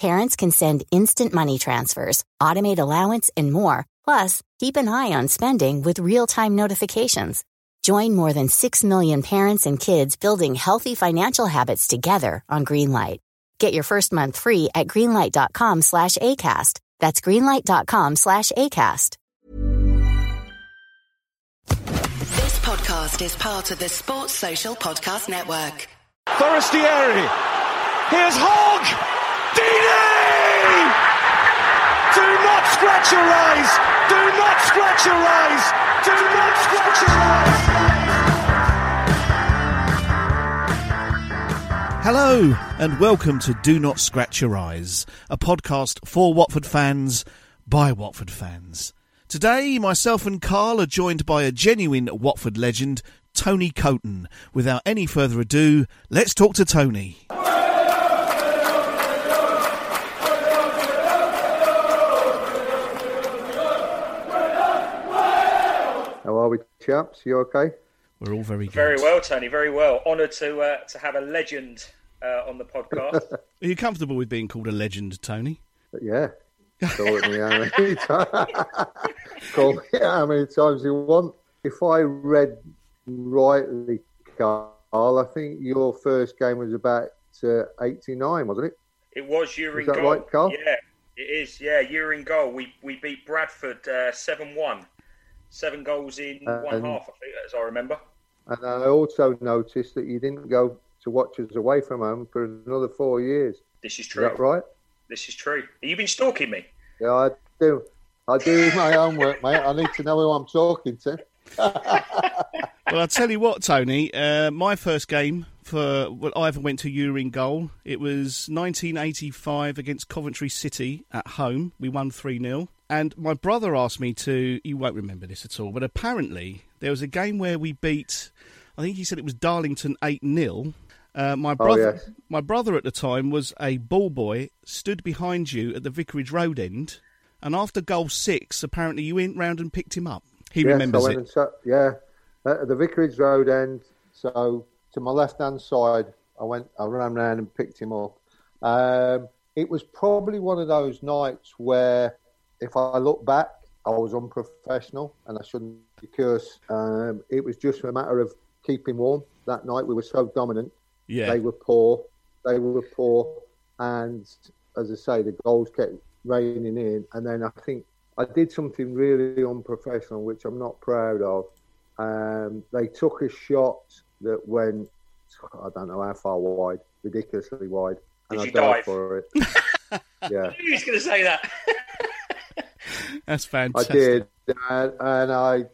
Parents can send instant money transfers, automate allowance, and more. Plus, keep an eye on spending with real-time notifications. Join more than 6 million parents and kids building healthy financial habits together on Greenlight. Get your first month free at greenlight.com slash ACAST. That's greenlight.com slash ACAST. This podcast is part of the Sports Social Podcast Network. Forestieri. Here's Hogg. Do not scratch your eyes. Do not scratch your eyes. Do not scratch your eyes. Hello, and welcome to Do Not Scratch Your Eyes, a podcast for Watford fans by Watford fans. Today, myself and Carl are joined by a genuine Watford legend, Tony Coton. Without any further ado, let's talk to Tony. We, chaps? You okay? We're all very good. Very well, Tony. Very well. Honoured to uh, to have a legend uh, on the podcast. Are you comfortable with being called a legend, Tony? Yeah. Call me how many times. Call me how many times you want. If I read rightly, Carl, I think your first game was about uh, 89, wasn't it? it was you in Is that goal. right, Carl? Yeah, it is. Yeah, you're in goal. We we beat Bradford uh, seven one. Seven goals in Uh, one and- half, I think, as I remember. And I also noticed that you didn't go to watch us away from home for another four years. This is Is true. that right? This is true. Have you been stalking me? Yeah, I do. I do my homework, mate. I need to know who I'm talking to. Well, I'll tell you what, Tony. Uh, my first game for well, I ever went to in goal. It was 1985 against Coventry City at home. We won 3 0. And my brother asked me to. You won't remember this at all, but apparently there was a game where we beat. I think he said it was Darlington 8 0. Uh, my brother, yes. my brother at the time was a ball boy, stood behind you at the Vicarage Road end, and after goal six, apparently you went round and picked him up. He Yes, remembers it. Sat, yeah, at the Vicarage Road end. So to my left hand side, I went. I ran round and picked him up. Um, it was probably one of those nights where, if I look back, I was unprofessional and I shouldn't because um, it was just a matter of keeping warm. That night we were so dominant. Yeah. They were poor. They were poor, and as I say, the goals kept raining in. And then I think I did something really unprofessional, which I'm not proud of. Um, they took a shot that went, I don't know how far wide, ridiculously wide, and Did I you dive dive? for it. yeah, Who's going to say that? That's fantastic. I did, and, and I,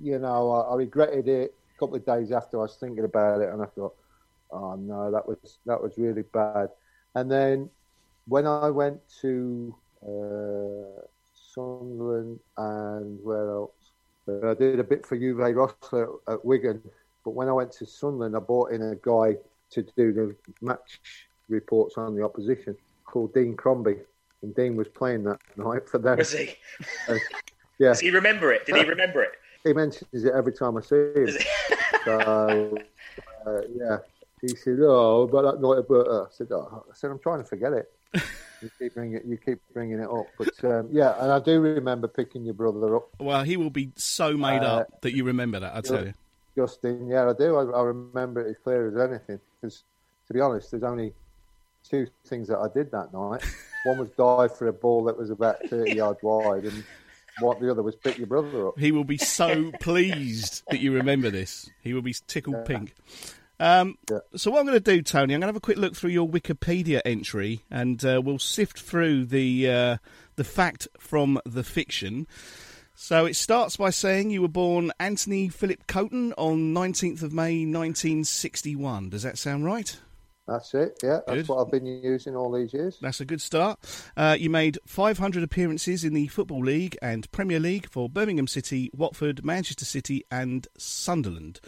you know, I, I regretted it. A couple of days after, I was thinking about it, and I thought, oh no, that was that was really bad. And then when I went to uh, Sunderland and where else, uh, I did a bit for Uwe Rosler at Wigan. But when I went to Sunderland, I brought in a guy to do the match reports on the opposition called Dean Crombie, and Dean was playing that night for them. Was he? Yeah, Does he remember it? Did he remember it? he mentions it every time I see him. So, uh, yeah, he said, "Oh, about that night at Burton." I said, oh. "I said I'm trying to forget it." You keep bringing it, you keep bringing it up, but um, yeah, and I do remember picking your brother up, Well, he will be so made Uh, up that you remember that. I tell you. Justin. Yeah, I do. I, I remember it as clear as anything. Because to be honest, there's only two things that I did that night. One was dive for a ball that was about 30 yards wide, and what the other was pick your brother up. He will be so pleased that you remember this. He will be tickled pink. Um, Yeah. So what I'm going to do, Tony, I'm going to have a quick look through your Wikipedia entry, and uh, we'll sift through the uh, the fact from the fiction. So it starts by saying you were born Anthony Philip Coton on 19th of May 1961. Does that sound right? That's it. Yeah, that's Good. what I've been using all these years. That's a good start. Uh, you made 500 appearances in the Football League and Premier League for Birmingham City, Watford, Manchester City, and Sunderland.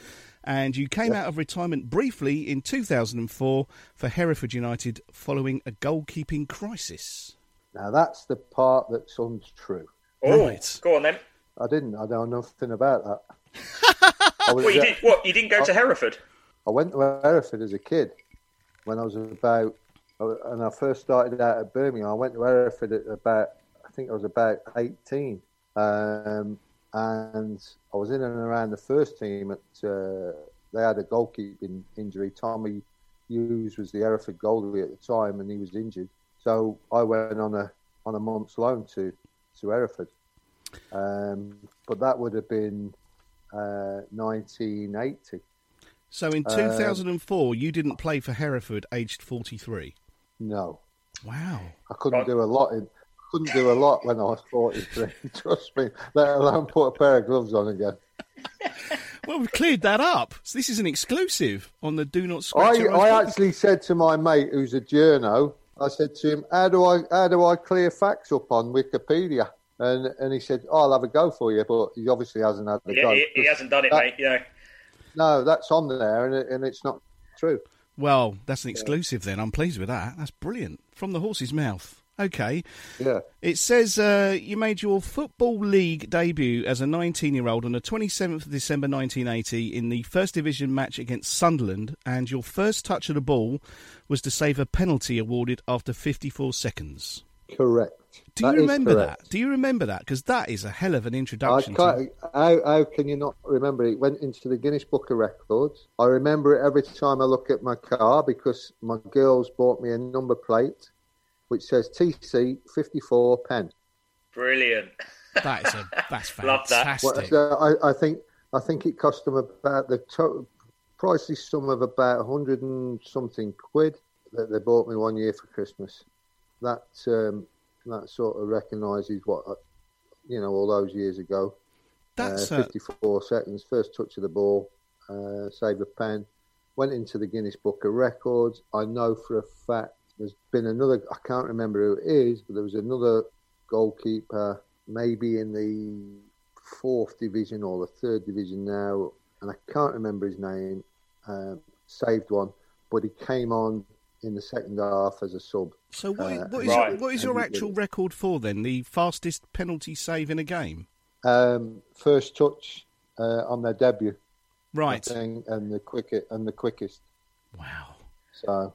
And you came out of retirement briefly in 2004 for Hereford United following a goalkeeping crisis. Now that's the part that sounds true. Oh, Right. go on then. I didn't. I know nothing about that. Was, What you did? What you didn't go to Hereford? I went to Hereford as a kid when I was about, and I first started out at Birmingham. I went to Hereford at about, I think I was about 18. Um, and I was in and around the first team. At uh, They had a goalkeeping injury. Tommy Hughes was the Hereford goalie at the time, and he was injured. So I went on a on a month's loan to to Hereford. Um, but that would have been uh, 1980. So in Um, 2004, you didn't play for Hereford, aged 43. No, Wow. I couldn't do a lot in. Couldn't do a lot when I was 43. Trust me. Let alone put a pair of gloves on again. Well, we've cleared that up. So this is an exclusive on the Do Not Scratch I, I actually said to my mate, who's a journo, I said to him, "How do I how do I clear facts up on Wikipedia?" And and he said, oh, "I'll have a go for you," but he obviously hasn't had a He, go. he, he hasn't done it, That- mate. You know. No, that's on there, and it, and it's not true. Well, that's an exclusive then. I'm pleased with that. That's brilliant. From the horse's mouth. Okay. Yeah. It says uh, you made your Football League debut as a 19 year old on the 27th of December 1980 in the First Division match against Sunderland, and your first touch of the ball was to save a penalty awarded after 54 seconds. Correct. Do you is remember that? Do you remember that? Because that is a hell of an introduction. to- how, how can you not remember it? Went into the Guinness Book of Records. I remember it every time I look at my car because my girls bought me a number plate which says TC 54 pen. Brilliant. That is a, that's Love that. fantastic. Well, so I, I think I think it cost them about the to- pricey sum of about a hundred and something quid that they bought me one year for Christmas. That um, that sort of recognises what you know all those years ago. That's uh, uh, 54 seconds, first touch of the ball, uh, saved a pen, went into the Guinness Book of Records. I know for a fact there's been another, I can't remember who it is, but there was another goalkeeper, maybe in the fourth division or the third division now, and I can't remember his name, uh, saved one, but he came on in the second half as a sub. So what, Uh, what is Right. your, what is your actual record for then? The fastest penalty save in a game? Um, first touch uh, on their debut, Right. I think, and the quickest and the quickest. Wow. So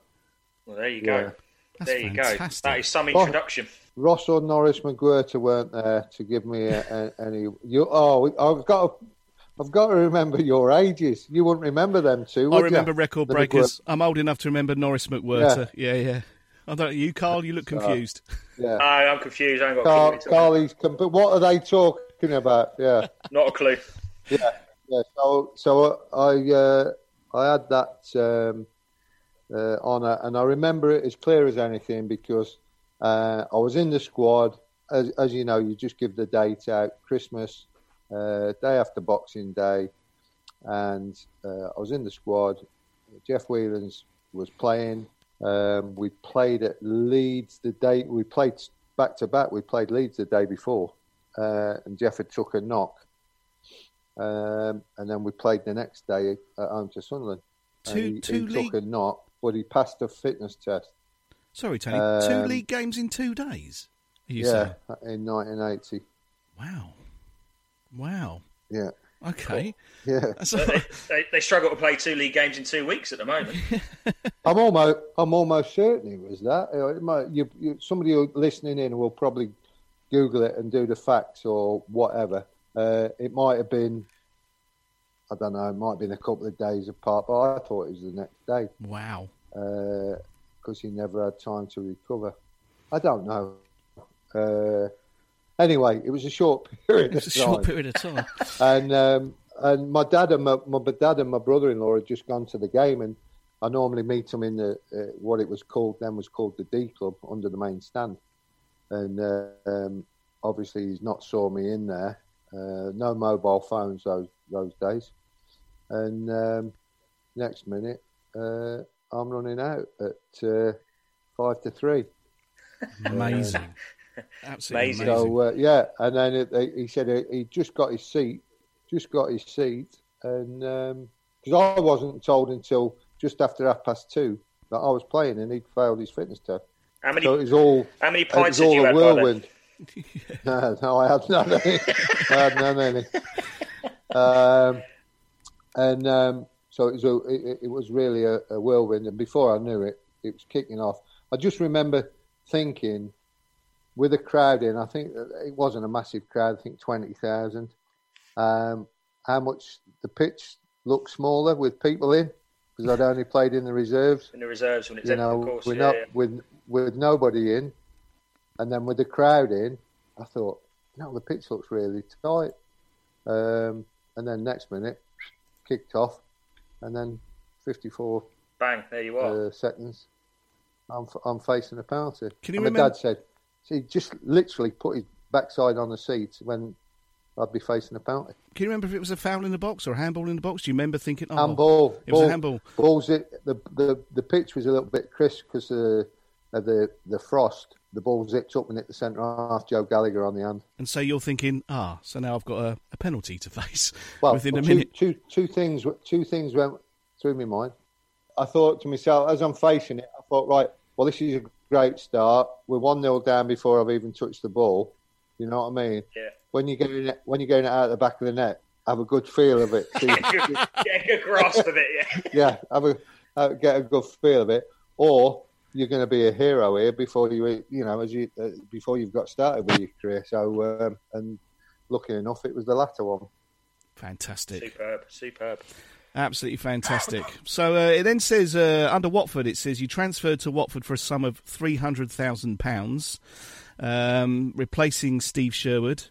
Well, there you Yeah. go. That's there you fantastic. go. That is some Oh. introduction. Ross or Norris McWhirter weren't there to give me a, a, any. You oh, I've got to, I've got to remember your ages. You wouldn't remember them two. I remember you? record The breakers. I'm old enough to remember Norris McWhirter. Yeah, yeah. I don't. You, Carl, you look confused. Yeah. No, I'm confused. I ain't got a clue Carl, what you're talking Carly's. comp- What are they talking about? Yeah. Not a clue. yeah, yeah. So, so I, uh, I had that um, uh, honour, and I remember it as clear as anything because uh, I was in the squad. As, as you know, you just give the date out, Christmas, uh, day after Boxing Day, and uh, I was in the squad. Jeff Wealands was playing. Um, we played at Leeds the day we played back to back. We played Leeds the day before, uh, and Jeff had took a knock. Um, and then we played the next day at home to Sunderland. And Two- he, two he league- took a knock, but he passed a fitness test. Sorry, Tony. two Um, league games in two days. You yeah, saying? in 1980. Wow. Wow. Yeah, Okay. yeah. So, they, they, they struggle to play two league games in two weeks at the moment. I'm almost, I'm almost certain it was that. It might, you, you, somebody who- listening in will probably Google it and do the facts or whatever. Uh, it might have been, I don't know, it might have been a couple of days apart, but I thought it was the next day wow. Because he never had time to recover. I don't know. Uh, Anyway, it was a short period. It was a short period of time. and um, and my dad and my, my dad and my brother-in-law had just gone to the game, and I normally meet them in the uh, what it was called then was called the D Club under the main stand, and uh, um, obviously he's not saw me in there. Uh, no mobile phones those those days, and um, next minute uh, I'm running out at uh, five to three. Amazing. Absolutely Amazing. amazing. So uh, yeah, and then it, they, he said he, he just got his seat, just got his seat, and because I wasn't told until just after half past two that I was playing, and he'd failed his fitness test. How many? So it was all How many it pints was had all you a had by whirlwind. no, no, I had none. Of. I had none of it. Um, and um, so it was, a, it, it was really a, a whirlwind. And before I knew it, it was kicking off. I just remember thinking, with a crowd in, I think it wasn't a massive crowd. I think twenty thousand. Um, how much the pitch looked smaller with people in because I'd only played in the reserves in the reserves when it's you know, of course. with, yeah, no, yeah. with with nobody in, and then with the crowd in, I thought, no, the pitch looks really tight. Um, and then next minute, kicked off, and then 54 Bang! There you are. uh, seconds, I'm I'm facing a penalty. Can you and my dad said, he just literally put his backside on the seat when I'd be facing a penalty. Can you remember if it was a foul in the box or a handball in the box? Do you remember thinking, oh, handball. It was a handball. Balls. It, the the the pitch was a little bit crisp because uh, of the the frost. The ball zipped up and hit the centre half. Joe Gallagher on the hand. And so you're thinking, ah, so now I've got a, a penalty to face Well, within a two, minute. two two things two things went through my mind. I thought to myself as I'm facing it, I thought, right, well, this is a great start. We're one 0 down before I've even touched the ball. You know what I mean? Yeah. When you get it, when you're getting it out of the back of the net, have a good feel of it. See, Get a good, get a good grasp of it. Yeah. yeah, have a uh, get a good feel of it, or you're going to be a hero here before you, you know, as you uh, before you've got started with your career. So, um, and lucky enough, it was the latter one. Fantastic. Superb. Superb. Absolutely fantastic. So uh, it then says uh, under Watford, it says you transferred to Watford for a sum of three hundred thousand pounds, um, replacing Steve Sherwood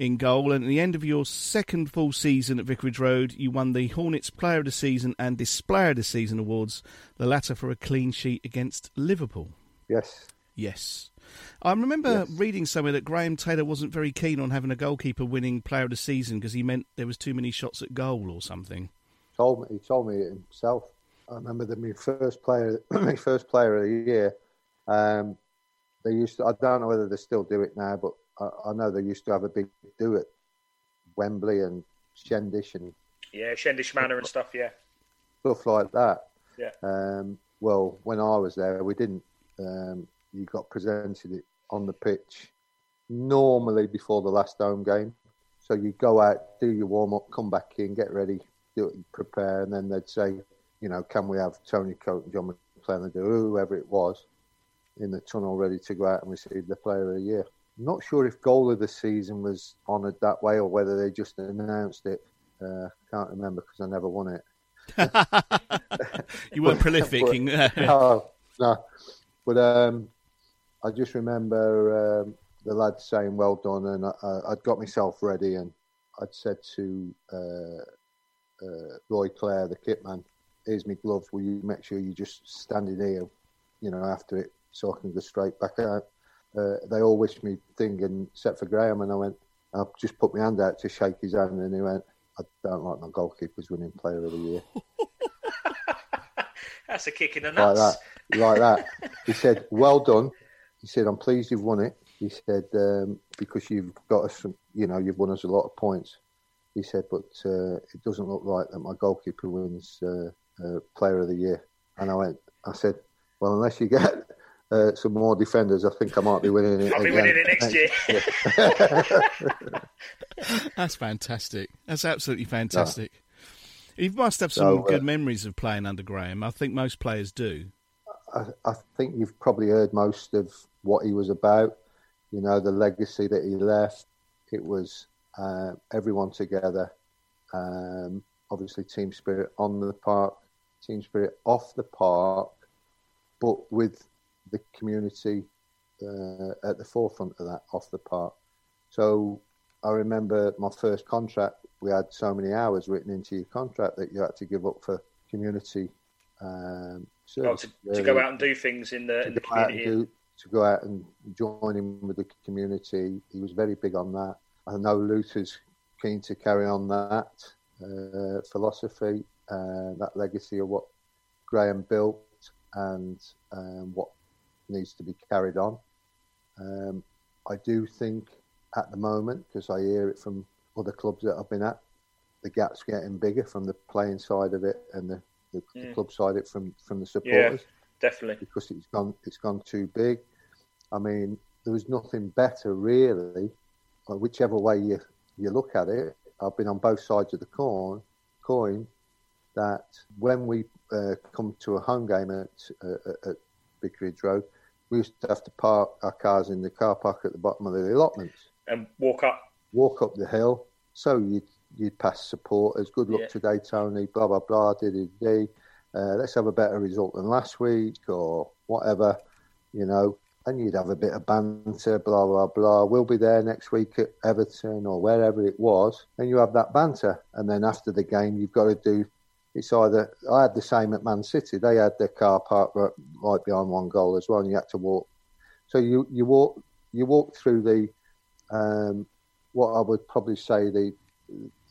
in goal. And at the end of your second full season at Vicarage Road, you won the Hornets Player of the Season and Displayer of the Season awards. The latter for a clean sheet against Liverpool. Yes. Yes. I remember reading somewhere that Graham Taylor wasn't very keen on having a goalkeeper winning Player of the Season because he meant there was too many shots at goal or something. Told me, he told me it himself. I remember that my first player, my first player of the year. Um, they used to. I don't know whether they still do it now, but I, I know they used to have a big do at Wembley and Shendish and Yeah, Shendish Manor and stuff. Yeah. stuff like that. Yeah. Um, well, when I was there, we didn't. Um, you got presented it on the pitch normally before the last home game. So you go out, do your warm up, come back in, get ready, do it, prepare, and then they'd say, you know, can we have Tony Coate and John McClelland, or whoever it was, in the tunnel ready to go out and receive the Player of the Year. Not sure if goal of the season was honoured that way or whether they just announced it. Uh, can't remember because I never won it. You weren't prolific. But- in, no, no. But um, I just remember um, the lads saying "well done," and I, I'd got myself ready, and I'd said to uh, uh, Roy Clare, the kit man, "Here's my gloves. Will you make sure you just stand in here, you know, after it, so I can go straight back out." Uh, they all wished me thing, and except for Graham, and I went. I just put my hand out to shake his hand, and he went, "I don't like my goalkeepers winning Player of the Year." That's a kick in the nuts. like that, like that. He said, "Well done." He said, "I'm pleased you've won it." He said, um, "Because you've got us, some, you know, you've won us a lot of points." He said, "But uh, it doesn't look right that my goalkeeper wins uh, uh, Player of the Year." And I went, I said, "Well, unless you get." Uh, some more defenders. I think I might be winning it. I'll be winning it next year. That's fantastic. That's absolutely fantastic. You must have some So, uh, good memories of playing under Graham. I think most players do. I, I think you've probably heard most of what he was about. You know, the legacy that he left. It was uh, everyone together. Um, obviously, team spirit on the park, team spirit off the park, but with the community uh, at the forefront of that off the park. So I remember my first contract. We had so many hours written into your contract that you had to give up for community um, Oh, to, to go out and do things in the, in the to go out and community. do- to go out and join in with the community. He was very big on that. I know Luther's keen to carry on that uh, philosophy, uh, that legacy of what Graham built and um, what needs to be carried on. Um, I do think at the moment, because I hear it from other clubs that I've been at, the gap's getting bigger from the playing side of it and the, the, the Mm. club side of it from, from the supporters. Yeah, definitely. because it's gone it's gone too big. I mean, there was nothing better really, whichever way you you look at it. I've been on both sides of the coin. Coin that when we uh, come to a home game at uh, at Vicarage Road, we used to have to park our cars in the car park at the bottom of the allotments, And walk up. walk up the hill. So you'd you'd pass supporters. Good luck Yeah. today, Tony. Blah blah blah. Did it? Uh, let's have a better result than last week, or whatever, you know. And you'd have a bit of banter, blah blah blah. We'll be there next week at Everton or wherever it was, and you have that banter. And then after the game, you've got to do. It's either I had the same at Man City. They had their car park right, right behind one goal as well, and you had to walk. So you you walk you walk through the um, what I would probably say the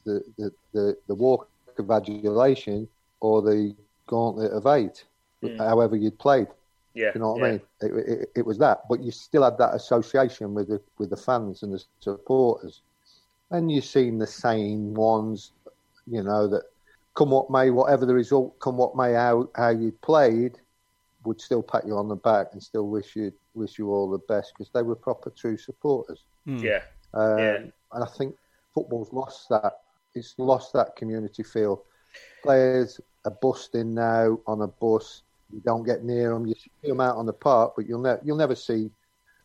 the the, the, the walk of adulation or the gauntlet of eight, Mm. however you'd played. Yeah. You know what yeah. I mean? It, it, it was that, but you still had that association with the with the fans and the supporters, and you've seen the same ones, you know that come what may, whatever the result, come what may, how how you played, would still pat you on the back and still wish you wish you all the best because they were proper true supporters. Yeah. Um, Yeah. And I think football's lost that. It's lost that community feel. Players are busting now on a bus. You don't get near them. You see them out on the park, but you'll never you'll never see.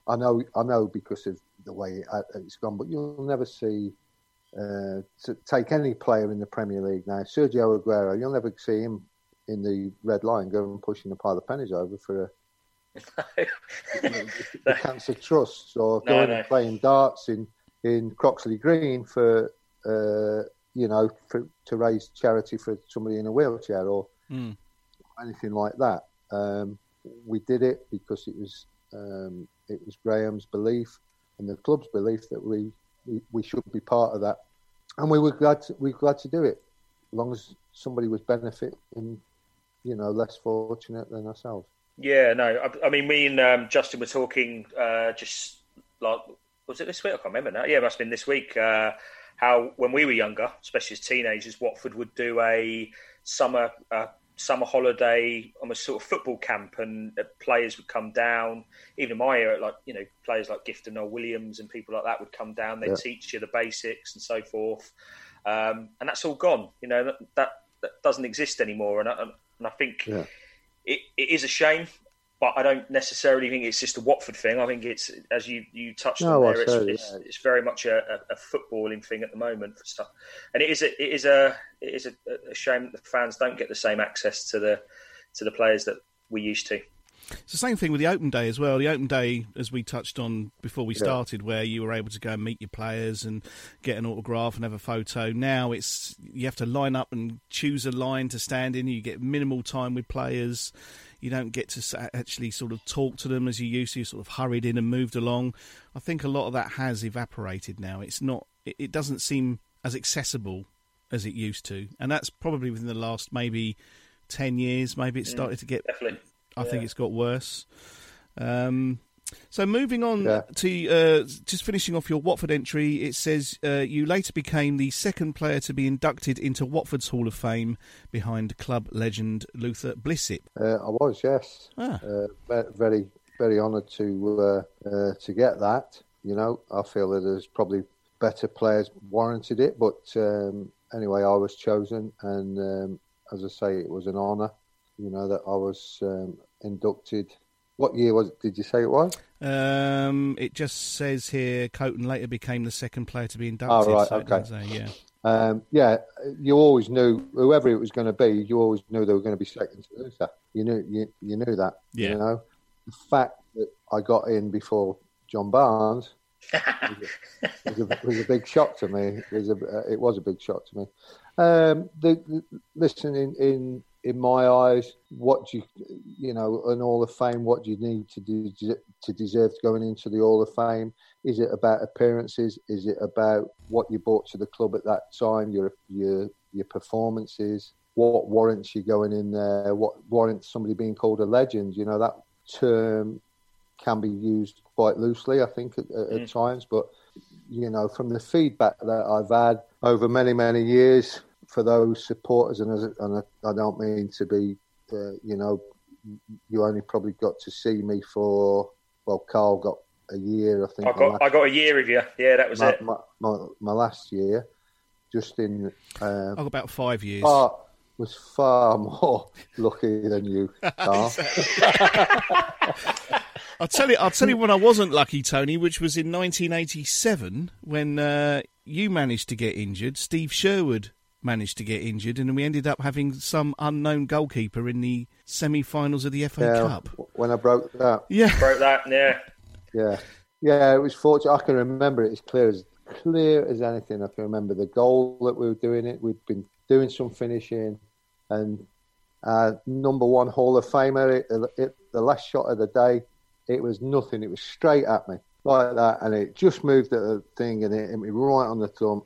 I know I know because of the way it, it's gone, but you'll never see. Uh, to take any player in the Premier League now, Sergio Aguero, you'll never see him in the red line going and pushing a pile of pennies over for a the cancer trusts or No, going no. and playing darts in in Croxley Green for uh, you know for, to raise charity for somebody in a wheelchair or Mm. anything like that. Um, we did it because it was um, it was Graham's belief and the club's belief that we, we, should be part of that, and we were glad to, we were glad to do it, as long as somebody was benefiting, you know, less fortunate than ourselves. Yeah, no. I, I mean, me and um, Justin were talking uh, just like was it this week? I can't remember now. Yeah, it must have been this week. Uh, how when we were younger, especially as teenagers, Watford would do a summer uh, summer holiday, almost sort of football camp, and uh, players would come down. Even in my era, like you know, players like Gifton Noel-Williams and people like that would come down. They'd Yeah. teach you the basics and so forth. Um, and that's all gone. You know that that, that doesn't exist anymore. And I, and I think Yeah. it, it is a shame, but I don't necessarily think it's just a Watford thing. I think it's, as you, you touched No, on there, it's, it's, yeah. it's very much a, a, a footballing thing at the moment for stuff. And it is a, it is a, it is a, a shame that the fans don't get the same access to the to the players that we used to. It's the same thing with the open day as well. The open day, as we touched on before we Yeah. started, where you were able to go and meet your players and get an autograph and have a photo. Now it's you have to line up and choose a line to stand in. You get minimal time with players. You don't get to actually sort of talk to them as you used to. You sort of hurried in and moved along. I think a lot of that has evaporated now. It's not. It, doesn't seem as accessible as it used to, and that's probably within the last maybe ten years. Maybe it started to get Definitely. I think it's got worse. Um, so moving on Yeah. to uh, just finishing off your Watford entry, it says uh, you later became the second player to be inducted into Watford's Hall of Fame behind club legend Luther Blissett. Uh, I was, yes. Ah. Uh, very, very honoured to uh, uh, to get that. You know, I feel that there's probably better players warranted it, but um, anyway, I was chosen, and um, as I say, it was an honour. You know that I was um, inducted. What year was? it? Did you say it was? Um, it just says here Coton later became the second player to be inducted. Oh, right, so okay. say, yeah. Um, yeah, you always knew whoever it was going to be. You always knew they were going to be second to Luther. You knew you, you knew that. Yeah. You know, the fact that I got in before John Barnes it, was a, was a big shock to me. It was a, it was a big shock to me. Um, the, the, listen, in, in in my eyes, what do you you know, an Hall of Fame, what do you need to do to deserve going into the Hall of Fame? Is it about appearances? Is it about what you brought to the club at that time? Your your your performances? What warrants you going in there? What warrants somebody being called a legend? You know that term can be used quite loosely, I think, at, at mm. times. But you know, from the feedback that I've had over many many years for those supporters, and, as, and I, I, don't mean to be, uh, you know, you only probably got to see me for well, Carl got a year, I think. I got last, I got a year of you. Yeah, that was my, it. My, my, my, last year, just in. Uh, I got about five years. Far, was far more lucky than you, Carl. I'll tell you. I'll tell you when I wasn't lucky, Tony, which was in 1987 when uh, you managed to get injured. Steve Sherwood managed to get injured, and we ended up having some unknown goalkeeper in the semi-finals of the FA yeah, Cup. When I broke that, yeah, broke that, yeah, yeah, yeah. It was fortunate. I can remember it as clear as clear as anything. I can remember the goal that we were doing it. We'd been doing some finishing, and uh, number one Hall of Famer. It, it, the last shot of the day, it was nothing. It was straight at me like that, and it just moved at the thing, and it hit me right on the thumb,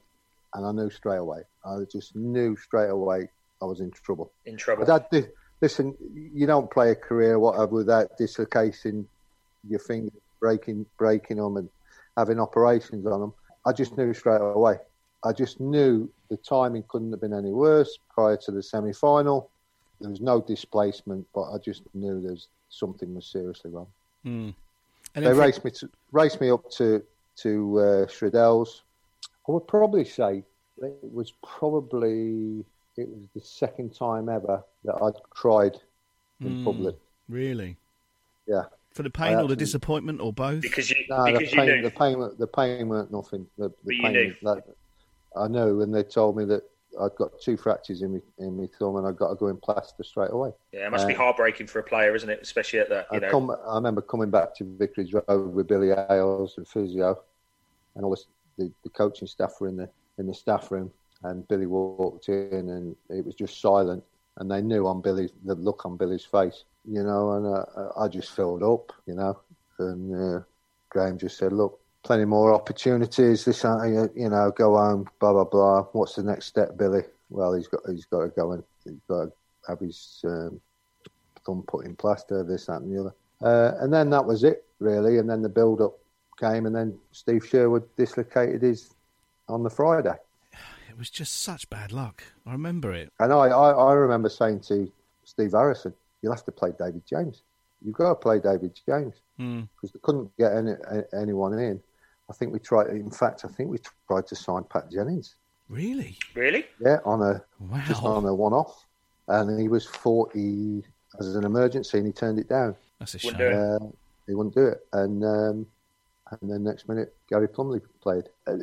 and I knew straight away. I just knew straight away I was in trouble. In trouble. But that, listen, you don't play a career whatever without dislocating your fingers, breaking breaking them, and having operations on them. I just knew straight away. I just knew the timing couldn't have been any worse prior to the semi final. There was no displacement, but I just knew there's something was seriously wrong. Mm. they raced me to, raced me up to to uh, Shrodells. I would probably say it was probably it was the second time ever that I'd cried in mm, public. Really? Yeah. For the pain or the disappointment or both? Because you, no, because the pain, you knew. the pain, the pain weren't nothing. The, the but pain, that, I know, and they told me that I'd got two fractures in me in my thumb, and I got to go in plaster straight away. Yeah, it must uh, be heartbreaking for a player, isn't it? Especially at that. You I, know. Come, I remember coming back to Vicarage Road with Billy Hails and physio, and all the, the coaching staff were in the in the staff room, and Billy walked in, and it was just silent, and they knew on Billy the look on Billy's face, you know, and uh, I just filled up, you know, and uh, Graham just said, look, plenty more opportunities. This, uh, you know, go home, blah blah blah. What's the next step, Billy? Well, he's got he's got to go and he's got to have his um, thumb put in plaster, this, that, and the other. Uh, and then that was it, really. And then the build up came, and then Steve Sherwood dislocated his on the Friday It was just such bad luck. I remember it. And I, I, I remember saying to Steve Harrison, you'll have to play David James. You've got to play David James because mm. they couldn't get any, anyone in. I think we tried. In fact, I think we tried to sign Pat Jennings. Really? Really? Yeah, on a wow. just on a one-off, and he was forty as an emergency, and he turned it down. That's a shame. Uh, he wouldn't do it, and um, and then next minute Gary Plumley played, and,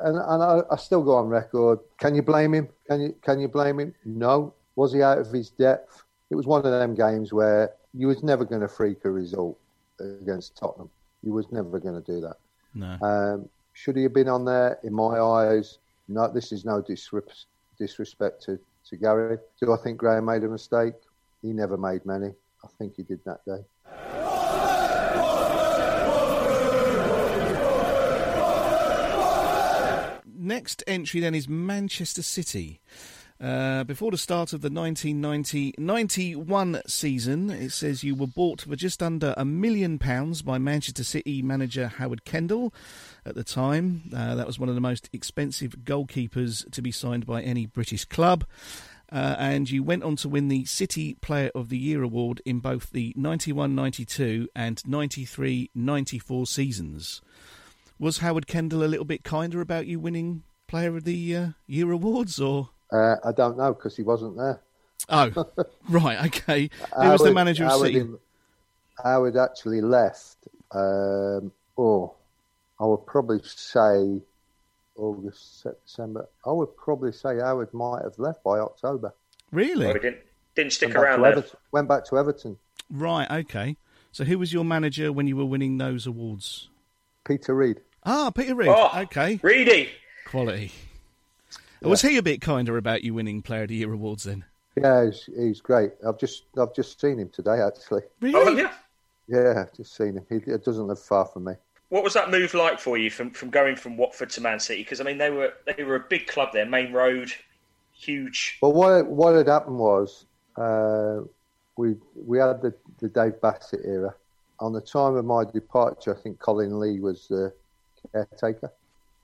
and I, I, still go on record. Can you blame him? Can you can you blame him? No. Was he out of his depth? It was one of them games where you was never going to freak a result against Tottenham. You was never going to do that. No. Um, should he have been on there? In my eyes, no. This is no disrespect to, to Gary. Do I think Graham made a mistake? He never made many. I think he did that day. Next entry then is Manchester City. Uh, before the start of the 1990-91 season, it says you were bought for just under a million pounds by Manchester City manager Howard Kendall. At the time, uh, that was one of the most expensive goalkeepers to be signed by any British club. Uh, and you went on to win the City Player of the Year award in both the 91-92 and 93-94 seasons. Was Howard Kendall a little bit kinder about you winning Player of the uh, Year awards, or uh, I don't know because he wasn't there. Oh, right, okay. Who was the manager of Howard, City? Howard actually left. Um, oh, I would probably say August, September. I would probably say Howard might have left by October. Really? He didn't, didn't stick went around there. Everton, went back to Everton. Right, okay. So who was your manager when you were winning those awards? Peter Reid. Ah, Peter Reid. Oh, okay. Reedy. Quality. Was he a bit kinder about you winning Player of the Year awards then? Yeah, he's, he's great. I've just I've just seen him today actually. Really? Oh, yeah. Yeah, just seen him. He, he doesn't live far from me. What was that move like for you from, from going from Watford to Man City? Because I mean, they were they were a big club there, Maine Road, huge. But what what had happened was uh, we we had the, the Dave Bassett era. On the time of my departure, I think Colin Lee was the caretaker.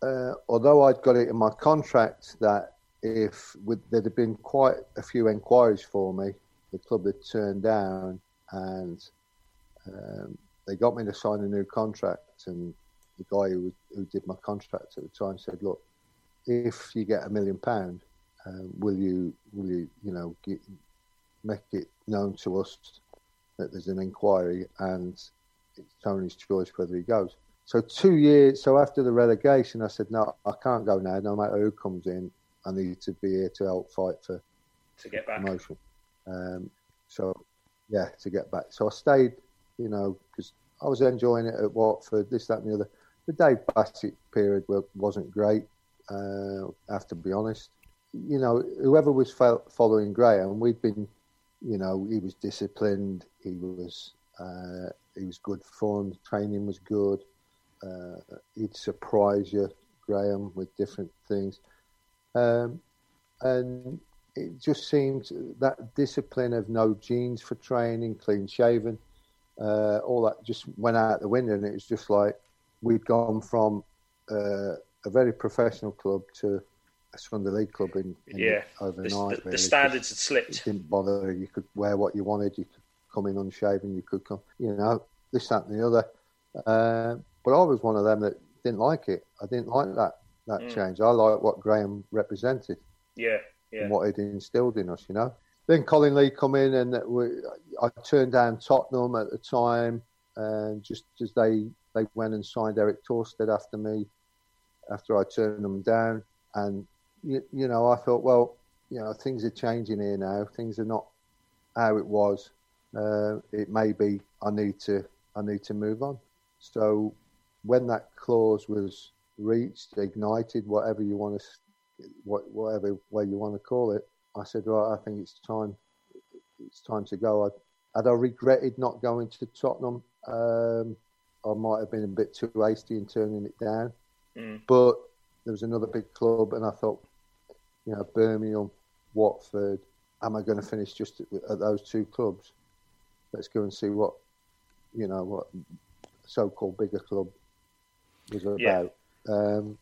Uh, although I'd got it in my contract that if with, there'd have been quite a few inquiries for me, the club had turned down, and um, they got me to sign a new contract. And the guy who who did my contract at the time said, "Look, if you get a million pound, uh, will you will you you know get, make it known to us that there's an inquiry and it's Tony's choice whether he goes." So two years. So after the relegation, I said, "No, I can't go now. No matter who comes in, I need to be here to help fight for to get back. promotion." Um, so yeah, to get back. So I stayed, you know, because I was enjoying it at Watford, this, that, and the other. The Dave Bassett period wasn't great. Uh, I have to be honest. You know, whoever was following Graham, we'd been, you know, he was disciplined. He was, uh, he was good fun. Training was good. Uh, he'd surprise you, Graham, with different things. Um, and it just seemed that discipline of no jeans for training, clean shaven, uh, all that just went out the window. And it was just like we'd gone from uh, a very professional club to a Sunday League club in, in Yeah, overnight. the, the really. standards had It slipped. didn't bother. You could wear what you wanted. You could come in unshaven. You could come, you know, this, that, and the other. Uh, but I was one of them that didn't like it. I didn't like that that Mm. change. I like what Graham represented Yeah, yeah. and what he'd instilled in us, you know. Then Colin Lee come in, and we, I turned down Tottenham at the time, and just as they they went and signed Erik Thorstvedt after me, after I turned them down, and you, you know I thought, well, you know things are changing here now. Things are not how it was. Uh, it may be I need to I need to move on. So when that clause was reached, ignited, whatever you want to what, whatever way you want to call it, I said, right, I think it's time. It's time to go. I, had I regretted not going to Tottenham, um, I might have been a bit too hasty in turning it down. Mm. But there was another big club, and I thought, you know, Birmingham, Watford. Am I going to finish just at, at those two clubs? Let's go and see what, you know, what so-called bigger club was about. Yeah. Um,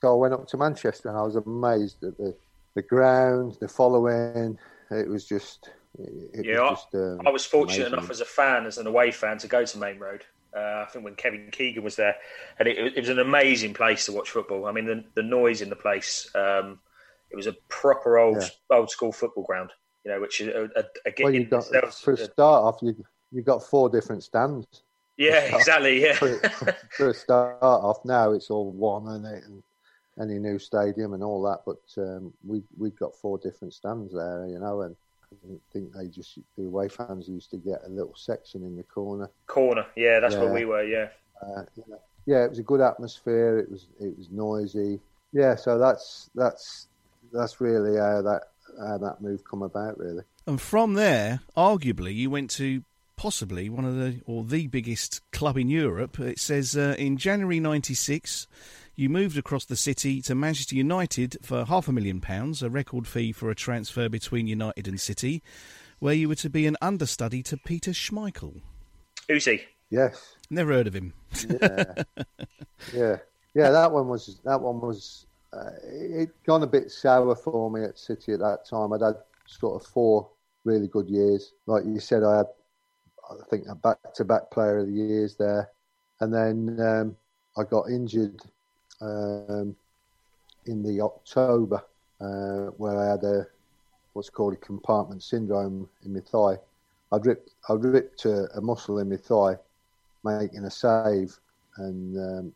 so I went up to Manchester, and I was amazed at the the ground, the following. It was just, it Yeah, I- was just. Um, I was fortunate amazing. enough as a fan, as an away fan, to go to Maine Road. Uh, I think when Kevin Keegan was there, and it, it was an amazing place to watch football. I mean, the, the noise in the place. Um, it was a proper old Yeah. old school football ground. You know, which is again, Well, got for a start off, you you got four different stands. Yeah, start- exactly, yeah. for, for a start off, now it's all one and it, and any new stadium and all that. But um, we we got four different stands there, you know, and I think they just the away fans used to get a little section in the corner. Corner, yeah, that's what Yeah. we were. Yeah, Uh, you yeah, it was a good atmosphere. It was it was noisy. Yeah, so that's that's that's really how that how that move come about, really. And from there, arguably, you went to possibly one of the or the biggest club in Europe. It says uh, in January '96, you moved across the city to Manchester United for half a million pounds, a record fee for a transfer between United and City, where you were to be an understudy to Peter Schmeichel. who's he? Yes. Never heard of him. yeah, yeah, yeah. That one was that one was uh, it gone a bit sour for me at City at that time. I'd had sort of four really good years, like you said. I had, I think, a back-to-back Player of the Years there, and then um, I got injured um, in the October uh, where I had a what's called a compartment syndrome in my thigh. I'd ripped I ripped a, a muscle in my thigh making a save, and um,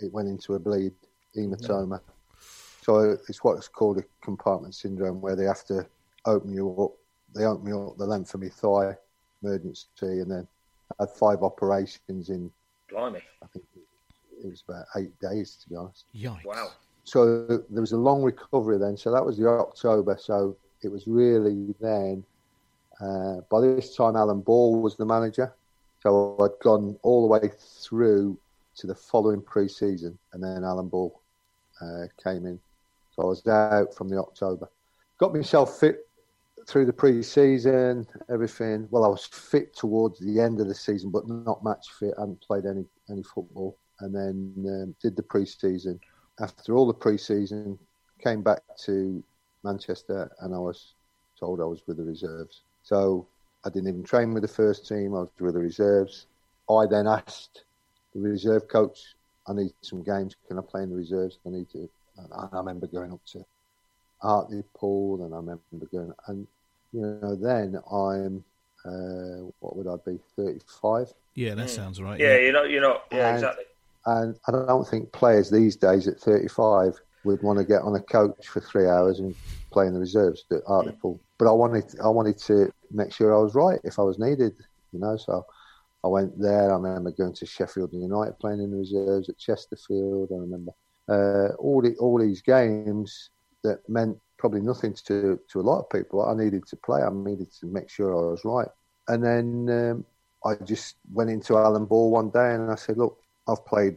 it went into a bleed hematoma. So it's what's called a compartment syndrome, where they have to open you up. They open me up the length of my thigh, emergency, and then I had five operations in Blimey. I think it was about eight days to be honest. Yikes! Wow. So there was a long recovery then. So that was the October. So it was really then. Uh, by this time, Alan Ball was the manager. So I'd gone all the way through to the following pre-season, and then Alan Ball uh, came in. So I was out from the October. Got myself fit through the pre-season, everything. Well, I was fit towards the end of the season, but not match fit. I hadn't played any any football, and then um, did the pre-season. After all the pre-season, came back to Manchester, and I was told I was with the reserves. So I didn't even train with the first team. I was with the reserves. I then asked the reserve coach, "I need some games. Can I play in the reserves? I need to." And I remember going up to Hartlepool, and I remember going, and you know, then I'm uh, what would I be, thirty-five? Yeah, that sounds right. Yeah, you're not. You're not. Yeah, And- exactly. And I don't think players these days at 35 would want to get on a coach for three hours and play in the reserves at Hartlepool. But I wanted, I wanted to make sure I was right if I was needed, you know. So I went there. I remember going to Sheffield United playing in the reserves at Chesterfield. I remember uh, all the, all these games that meant probably nothing to to a lot of people. I needed to play. I needed to make sure I was right. And then um, I just went into Alan Ball one day and I said, "Look, I've played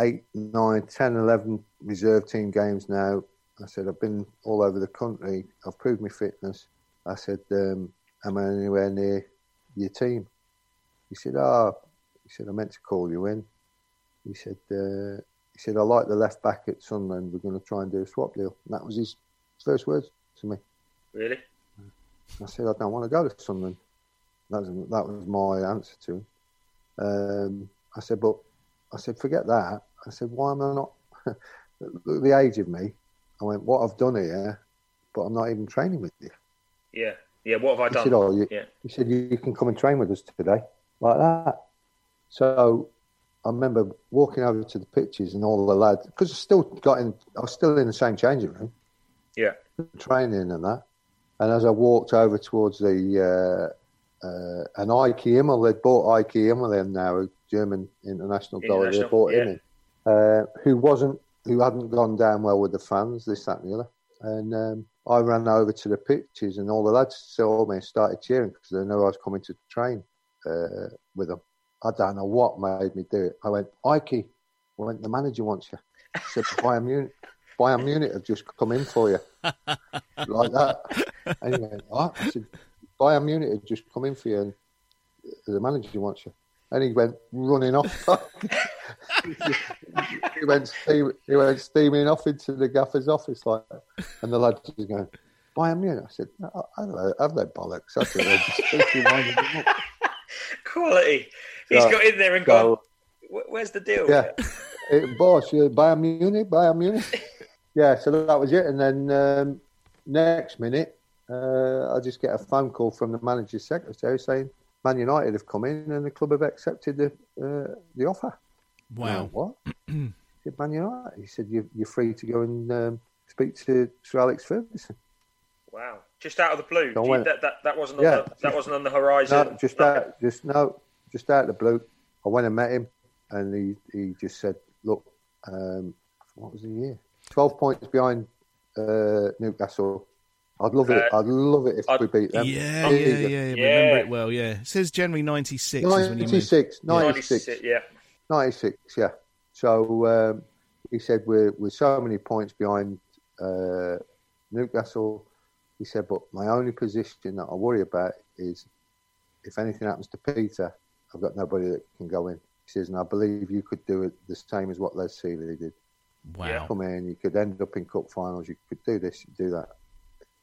eight, nine, 10, 11 reserve team games now. I said, I've been all over the country. I've proved my fitness. I said, um, am I anywhere near your team? He said, oh, he said, I meant to call you in. He said, uh, he said, I like the left back at Sunderland. We're going to try and do a swap deal. And that was his first words to me. Really? I said, I don't want to go to Sunderland. That was, that was my answer to him. Um, I said, but I said, forget that. I said, why am I not? Look at the age of me. I went, what I've done here, but I'm not even training with you. Yeah. Yeah. What have I He done? said, oh, you, Yeah. he said, you, you can come and train with us today, like that. So I remember walking over to the pitches and all the lads, because I still got in, I was still in the same changing room, Yeah. training and that. And as I walked over towards the, uh, uh, an Eike Immel, they'd bought Eike Immel then now, a German international goalie, they bought him in, uh, who wasn't, who hadn't gone down well with the fans, this, that, and the other. And um, I ran over to the pitches, and all the lads saw me and started cheering because they knew I was coming to train uh, with them. I don't know what made me do it. I went, Eike, I went, the manager wants you. He said, Bayern Munich, Bayern Munich have just come in for you. like that. And he went, what? I said, Bayern Munich have just come in for you, and the manager wants you. And he went running off. he went steam, he went steaming off into the gaffer's office like, that. and the lads was going, Bayern Munich. I said, "No, I don't know, I've they bollocks? I said, "They're just thinking, winding them up." Quality. He's So- got in there and so- gone. "Wh- Where's the deal? Yeah, it, boss, Bayern Munich, Bayern Munich. yeah, so that was it. And then um, next minute, uh, I just get a phone call from the manager's secretary saying Man United have come in and the club have accepted the uh, the offer. Wow. I what? He said, Man United. He said, you, you're free to go and um, speak to Sir Alex Ferguson. Wow. Just out of the blue. So Do you- that, that, that wasn't Yeah. on the, that wasn't on the horizon. No, just out, just no, just out of the blue. I went and met him, and he, he just said, "Look, um, what was the year? Twelve points behind uh, Newcastle. I'd love it. Uh, I'd love it if I'd- we beat them. Yeah, yeah, yeah, yeah. Yeah. Remember it well. Yeah, it says January '96 is when you 96, 96, 96, yeah. 96, yeah. So um, he said we're we're so many points behind uh, Newcastle. He said, but my only position that I worry about is if anything happens to Peter, I've got nobody that can go in. He says, and I believe you could do it the same as what Les Sealey did. Wow. Come in, you could end up in cup finals, you could do this, do that.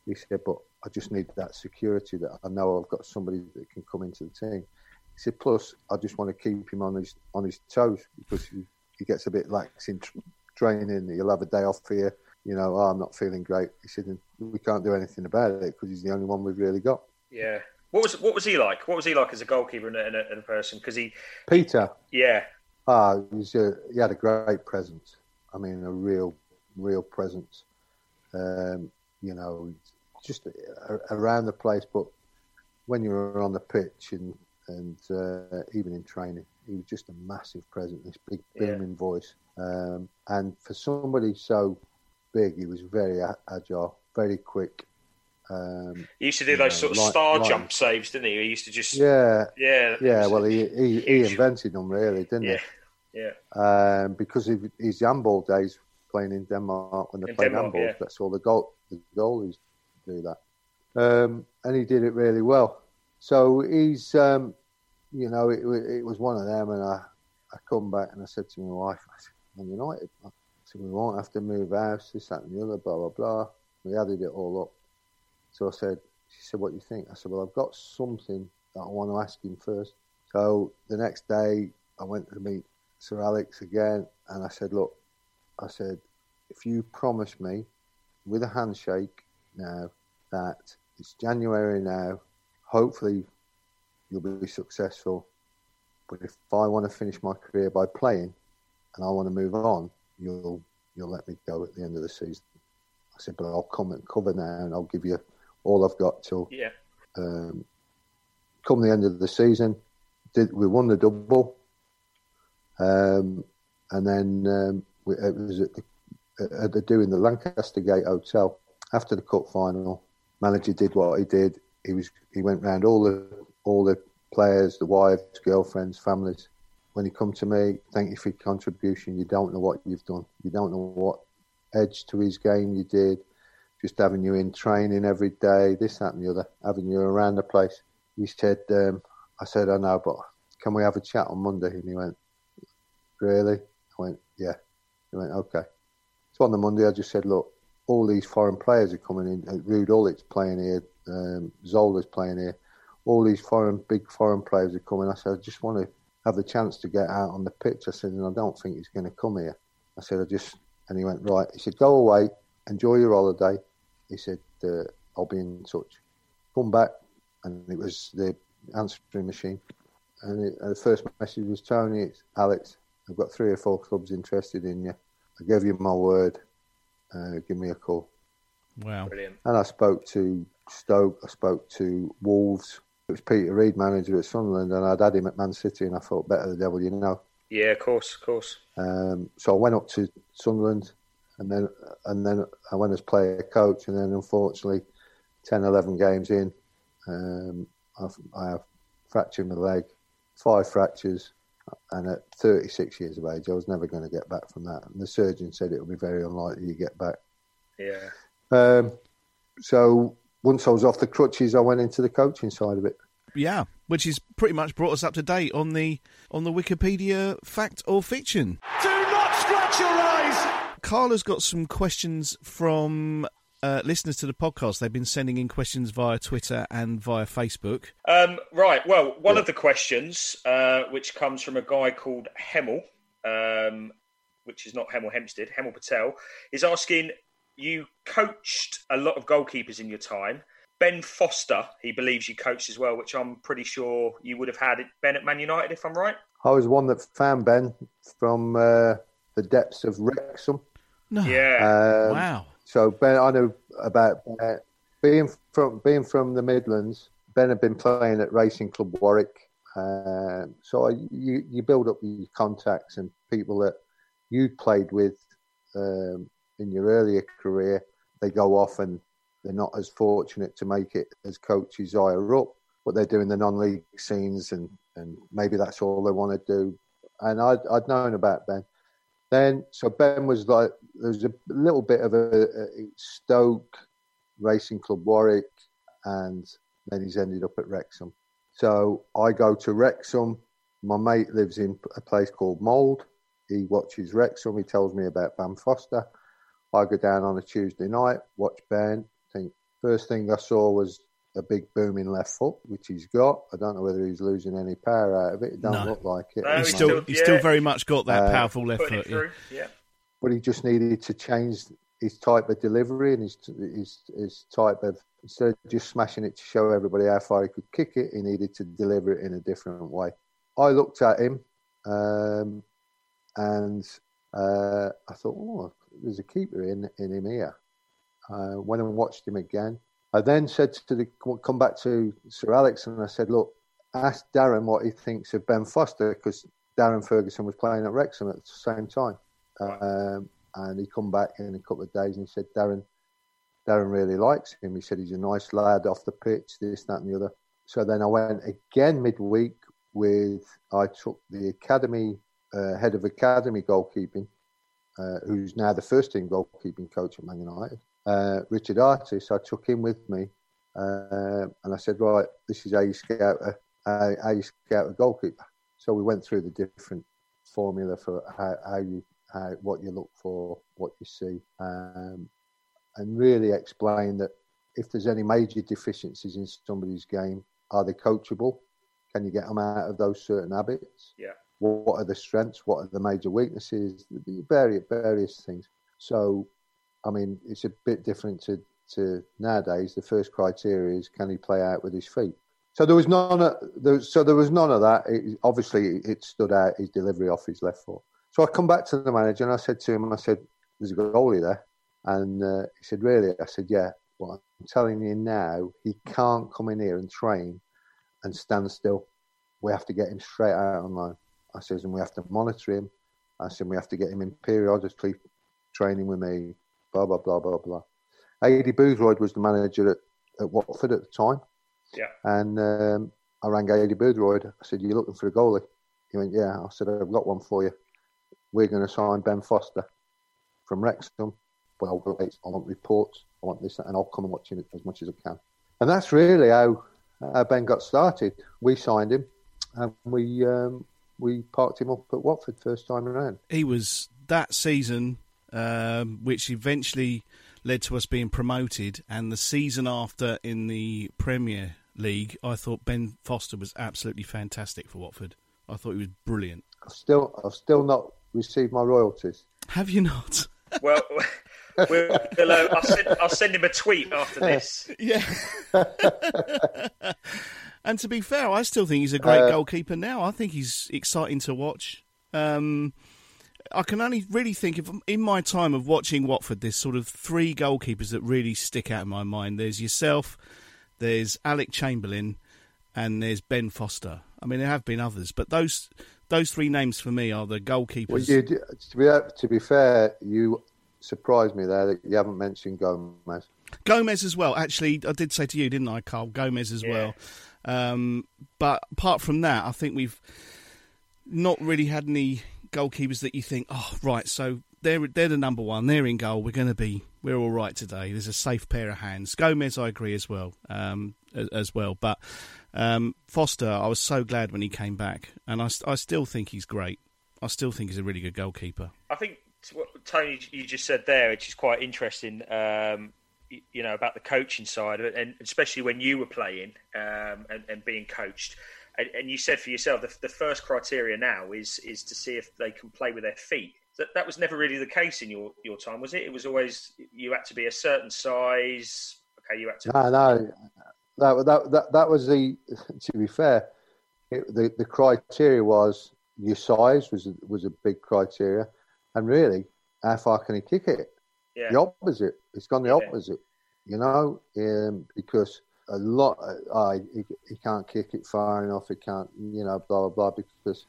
He said, but I just need that security that I know I've got somebody that can come into the team. He said, plus I just want to keep him on his on his toes because he, he gets a bit lax in tr- training. He'll have a day off here. You you know, oh, I'm not feeling great. He said, we can't do anything about it because he's the only one we've really got. Yeah. What was what was he like? What was he like as a goalkeeper and a, and a, and a person? Because he, Peter, yeah, Ah, he, was a, he had a great presence. I mean, a real, real presence. Um, you know, just around the place. But when you were on the pitch and and uh, even in training, he was just a massive presence, this big booming voice. Um, and for somebody so big, he was very agile, very quick. Um, He used to do those know, sort of like- star like- jump saves, didn't he? He used to just Yeah, yeah, yeah. Well, he he, he invented them, really, didn't yeah, he? Yeah. um, because of his handball days playing in Denmark when they In played Denmark, handball. yeah. That's all the goal the goalies do that, um, and he did it really well. So he's, um, you know, it, it was one of them, and I, I come back and I said to my wife, I said, "Man United." I said, "We won't have to move house, this, that, and the other, blah blah blah." We added it all up. So I said, "She said, what do you think?" I said, "Well, I've got something that I want to ask him first. So the next day, I went to meet Sir Alex again, and I said, "Look, I said, if you promise me with a handshake now that it's January now, hopefully you'll be successful. But if I want to finish my career by playing and I want to move on, you'll you'll let me go at the end of the season." I said, "But I'll come and cover now, and I'll give you all I've got till Yeah. um, come the end of the season, did we won the double, um, and then um, we, it was at the, at the doing the Lancaster Gate Hotel after the cup final. Manager did what he did. He was he went round all the all the players, the wives, girlfriends, families. When he come to me, thank you for your contribution. You don't know what you've done. You don't know what edge to his game you did just having you in training every day, this, that, and the other, having you around the place. He said, um, I said, I know, but can we have a chat on Monday? And he went, Really? I went, Yeah. He went, Okay. So on the Monday, I just said, Look, all these foreign players are coming in. Uh, Gullit's playing here, um, Zola's playing here. All these foreign, big foreign players are coming. I said, I just want to have the chance to get out on the pitch. I said, and I don't think he's going to come here. I said, I just, and he went, right. He said, go away, enjoy your holiday. He said, uh, I'll be in touch. Come back, and it was the answering machine. And, it, and the first message was, Tony, it's Alex. I've got three or four clubs interested in you. I gave you my word. Uh, give me a call. Wow. Brilliant. And I spoke to Stoke, I spoke to Wolves. It was Peter Reid, manager at Sunderland, and I'd had him at Man City, and I thought, better the devil you know. Yeah, of course, of course. Um, so I went up to Sunderland, and then and then I went as player coach, and then unfortunately, 10, 11 games in, um, I've, I have fractured my leg, five fractures, and at 36 years of age, I was never going to get back from that. And the surgeon said it would be very unlikely you get back. Yeah. Um, so once I was off the crutches, I went into the coaching side of it. Yeah, which is pretty much brought us up to date on the on the Wikipedia fact or fiction. Do not scratch your eyes. Carla's got some questions from uh, listeners to the podcast. They've been sending in questions via Twitter and via Facebook. Um, right. Well, one of the questions, uh, which comes from a guy called Hemel, um, which is not Hemel Hempstead, Hemel Patel, is asking you coached a lot of goalkeepers in your time. Ben Foster, he believes you coached as well, which I'm pretty sure you would have had at Ben at Man United, if I'm right. I was one that found Ben from uh, the depths of Wrexham. No. Yeah. Um, Wow. So Ben, I know about Ben. being from being from the Midlands. Ben had been playing at Racing Club Warwick, um, so I, you you build up your contacts and people that you played with um, in your earlier career. They go off and they're not as fortunate to make it as coaches higher up, but they're doing the non-league scenes and and maybe that's all they want to do. And I'd I'd known about Ben. Then, so Ben was like, there was a little bit of a, a Stoke, Racing Club Warwick, and then he's ended up at Wrexham. So I go to Wrexham. My mate lives in a place called Mold. He watches Wrexham. He tells me about Ben Foster. I go down on a Tuesday night, watch Ben. Think first thing I saw was a big booming left foot, which he's got. I don't know whether he's losing any power out of it. It don't No. look like it. No, He's the still moment. he's still very much got that Uh, powerful left foot. yeah. Yeah. but he just needed to change his type of delivery and his his his type of instead of just smashing it to show everybody how far he could kick it, he needed to deliver it in a different way. I looked at him, um, and uh, I thought, oh, there's a keeper in in him here. Uh, went and watched him again. I then said to the come back to Sir Alex and I said, look, ask Darren what he thinks of Ben Foster because Darren Ferguson was playing at Wrexham at the same time. Um, and he come back in a couple of days and he said, Darren, Darren really likes him. He said he's a nice lad off the pitch, this, that, and the other. So then I went again midweek with I took the academy uh, head of academy goalkeeping, uh, who's now the first team goalkeeping coach at Man United, uh, Richard Hartis. I took him with me, uh, and I said, right, this is how you scout a how you scout a goalkeeper. So we went through the different formula for how, how you how what you look for, what you see, um, and really explain that if there's any major deficiencies in somebody's game, are they coachable? Can you get them out of those certain habits? Yeah. What are the strengths? What are the major weaknesses? Various various things. So, I mean, it's a bit different to, to nowadays. The first criteria is can he play out with his feet? So there was none. Of, there, so there was none of that. It, obviously, it stood out his delivery off his left foot. So I come back to the manager and I said to him, I said, "There's a goalie there," and uh, he said, "Really?" I said, "Yeah." Well, I'm telling you now, he can't come in here and train and stand still. We have to get him straight out on loan. I says, and we have to monitor him. I said, we have to get him in periodically training with me, blah, blah, blah, blah, blah. Aidy Boothroyd was the manager at, at Watford at the time. Yeah. And um, I rang Aidy Boothroyd. I said, "You're looking for a goalie? He went, yeah. I said, I've got one for you. We're going to sign Ben Foster from Wrexham. Well, I want reports. I want this, and I'll come and watch him as much as I can. And that's really how uh, Ben got started. We signed him, and we um, we parked him up at Watford first time around. He was that season, um, which eventually led to us being promoted, and the season after in the Premier League, I thought Ben Foster was absolutely fantastic for Watford. I thought he was brilliant. I've still, I've still not received my royalties. Have you not? Well, we'll, we'll, uh, I'll, send, I'll send him a tweet after this. Yeah. and to be fair, I still think he's a great Uh, goalkeeper now. I think he's exciting to watch. Um, I can only really think of in my time of watching Watford, there's sort of three goalkeepers that really stick out in my mind. There's yourself, there's Alec Chamberlain, and there's Ben Foster. I mean, there have been others, but those those three names for me are the goalkeepers. Well, you, to be to be fair, you surprised me there that you haven't mentioned Gomes. Gomes as well. Actually, I did say to you, didn't I, Carl? Gomes as well. Um, but apart from that, I think we've not really had any goalkeepers that you think, oh, right, so they're they're the number one. They're in goal. We're going to be we're all right today. There's a safe pair of hands. Gomes, I agree as well, um, as, well. But um, Foster, I was so glad when he came back, and I, I still think he's great. I still think he's a really good goalkeeper. I think what Tony you just said there, which is quite interesting. Um, you know about the coaching side, of it, and especially when you were playing um, and, and being coached. And, and you said for yourself, the, the first criteria now is is to see if they can play with their feet. That, that was never really the case in your, your time, was it? It was always you had to be a certain size. Okay, you had to. No, no, that that that, that was the. To be fair, it, the the criteria was your size was a, was a big criteria, and really, how far can he kick it? Yeah. The opposite. It's gone the Yeah. opposite. You know, um, because a lot. Uh, he, he can't kick it far enough. He can't. You know, blah blah blah. Because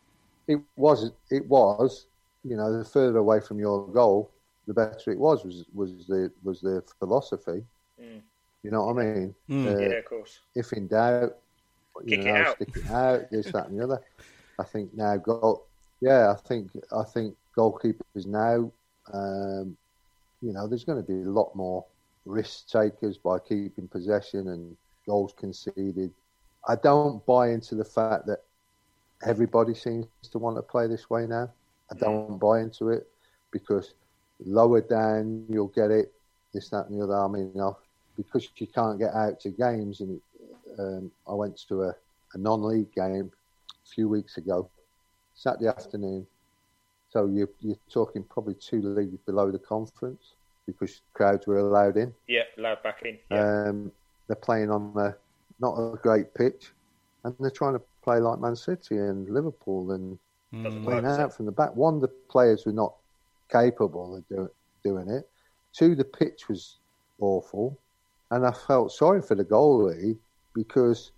it was it was. You know, the further away from your goal, the better it was. Was was the was the philosophy. Mm. You know what I mean? Mm. Uh, yeah, of course. if in doubt, you Kick it know, out. stick it out, this, that, and the other. I think now goal. Yeah, I think I think goalkeepers now. Um, you know, there's going to be a lot more risk takers by keeping possession and goals conceded. I don't buy into the fact that everybody seems to want to play this way now. I don't buy into it because lower down you'll get it, this, that, and the other. I mean, you know, because you can't get out to games, and um, I went to a, a non-league game a few weeks ago, Saturday afternoon. So you're, you're talking probably two leagues below the conference because crowds were allowed in. Yeah, allowed back in. Yeah. Um, they're playing on a, not a great pitch, and they're trying to play like Man City and Liverpool and Doesn't playing out from the back. One, the players were not capable of do, doing it. Two, the pitch was awful, and I felt sorry for the goalie because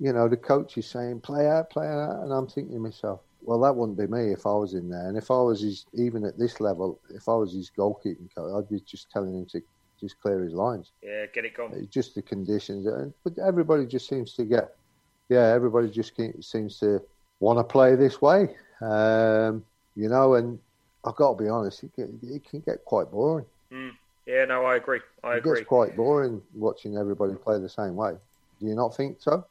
you know the coach is saying play out, play out, and I'm thinking to myself, well, that wouldn't be me if I was in there. And if I was his, even at this level, if I was his goalkeeping coach, I'd be just telling him to just clear his lines. Yeah, get it going. It's just the conditions. But everybody just seems to get, yeah, everybody just seems to want to play this way. Um, you know, and I've got to be honest, it, it can get quite boring. Mm. Yeah, no, I agree. I it agree. gets quite boring watching everybody play the same way. Do you not think so?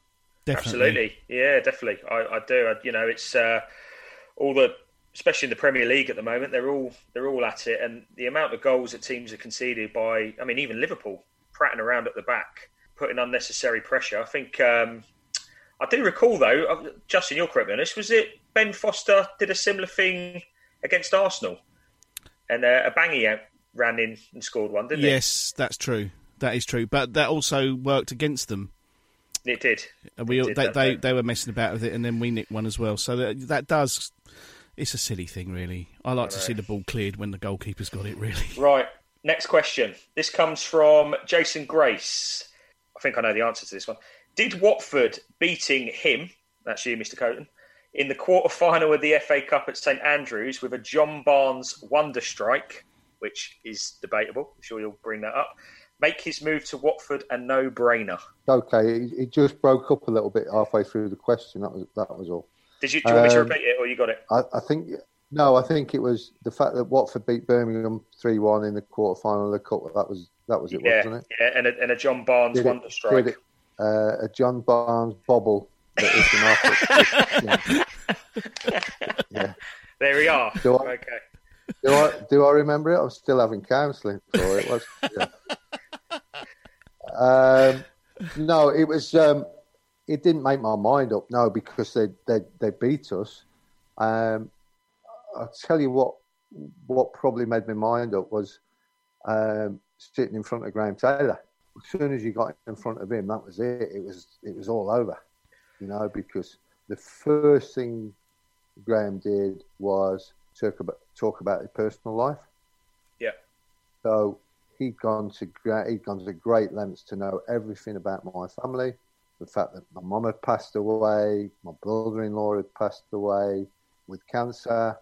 Definitely. Absolutely. Yeah, definitely. I, I do. I, you know, it's uh, all the, especially in the Premier League at the moment, they're all they're all at it, and the amount of goals that teams are conceded by, I mean, even Liverpool prattling around at the back, putting unnecessary pressure. I think um, I do recall though, uh, Justin, you'll correct on this. Was it Ben Foster did a similar thing against Arsenal, and uh, Aubameyang ran in and scored one, didn't yes, it? that's true. That is true, but that also worked against them. It did. We it did they, they, they were messing about with it, and then we nicked one as well. So that that does. It's a silly thing, really. I like I to see the ball cleared when the goalkeeper's got it. Really. Right. Next question. This comes from Jason Grace. I think I know the answer to this one. Did Watford beating him, that's you, Mr. Coton, in the quarter final of the FA Cup at St Andrews with a John Barnes wonder strike, which is debatable. I'm sure you'll bring that up. Make his move to Watford a no brainer. Okay, it just broke up a little bit halfway through the question. That was that was all. Did you, do you want me to um, repeat it, or you got it? I, I, think no. I think it was the fact that Watford beat Birmingham three one in the quarter final of the cup. That was that was it, yeah, wasn't it? Yeah, and a, and a John Barnes did wonder it, strike. Uh, a John Barnes bobble. That yeah. There we are. Do I, okay. Do I do I remember it? I'm still having counselling for it. Was, yeah. um, no, it was. Um, it didn't make my mind up. No, because they they, they beat us. Um, I'll tell you what. What probably made my mind up was um, sitting in front of Graham Taylor. As soon as you got in front of him, that was it. It was it was all over, you know. Because the first thing Graham did was talk about talk about his personal life. Yeah. So he'd gone to he'd gone to great lengths to know everything about my family, the fact that my mum had passed away, my brother-in-law had passed away with cancer,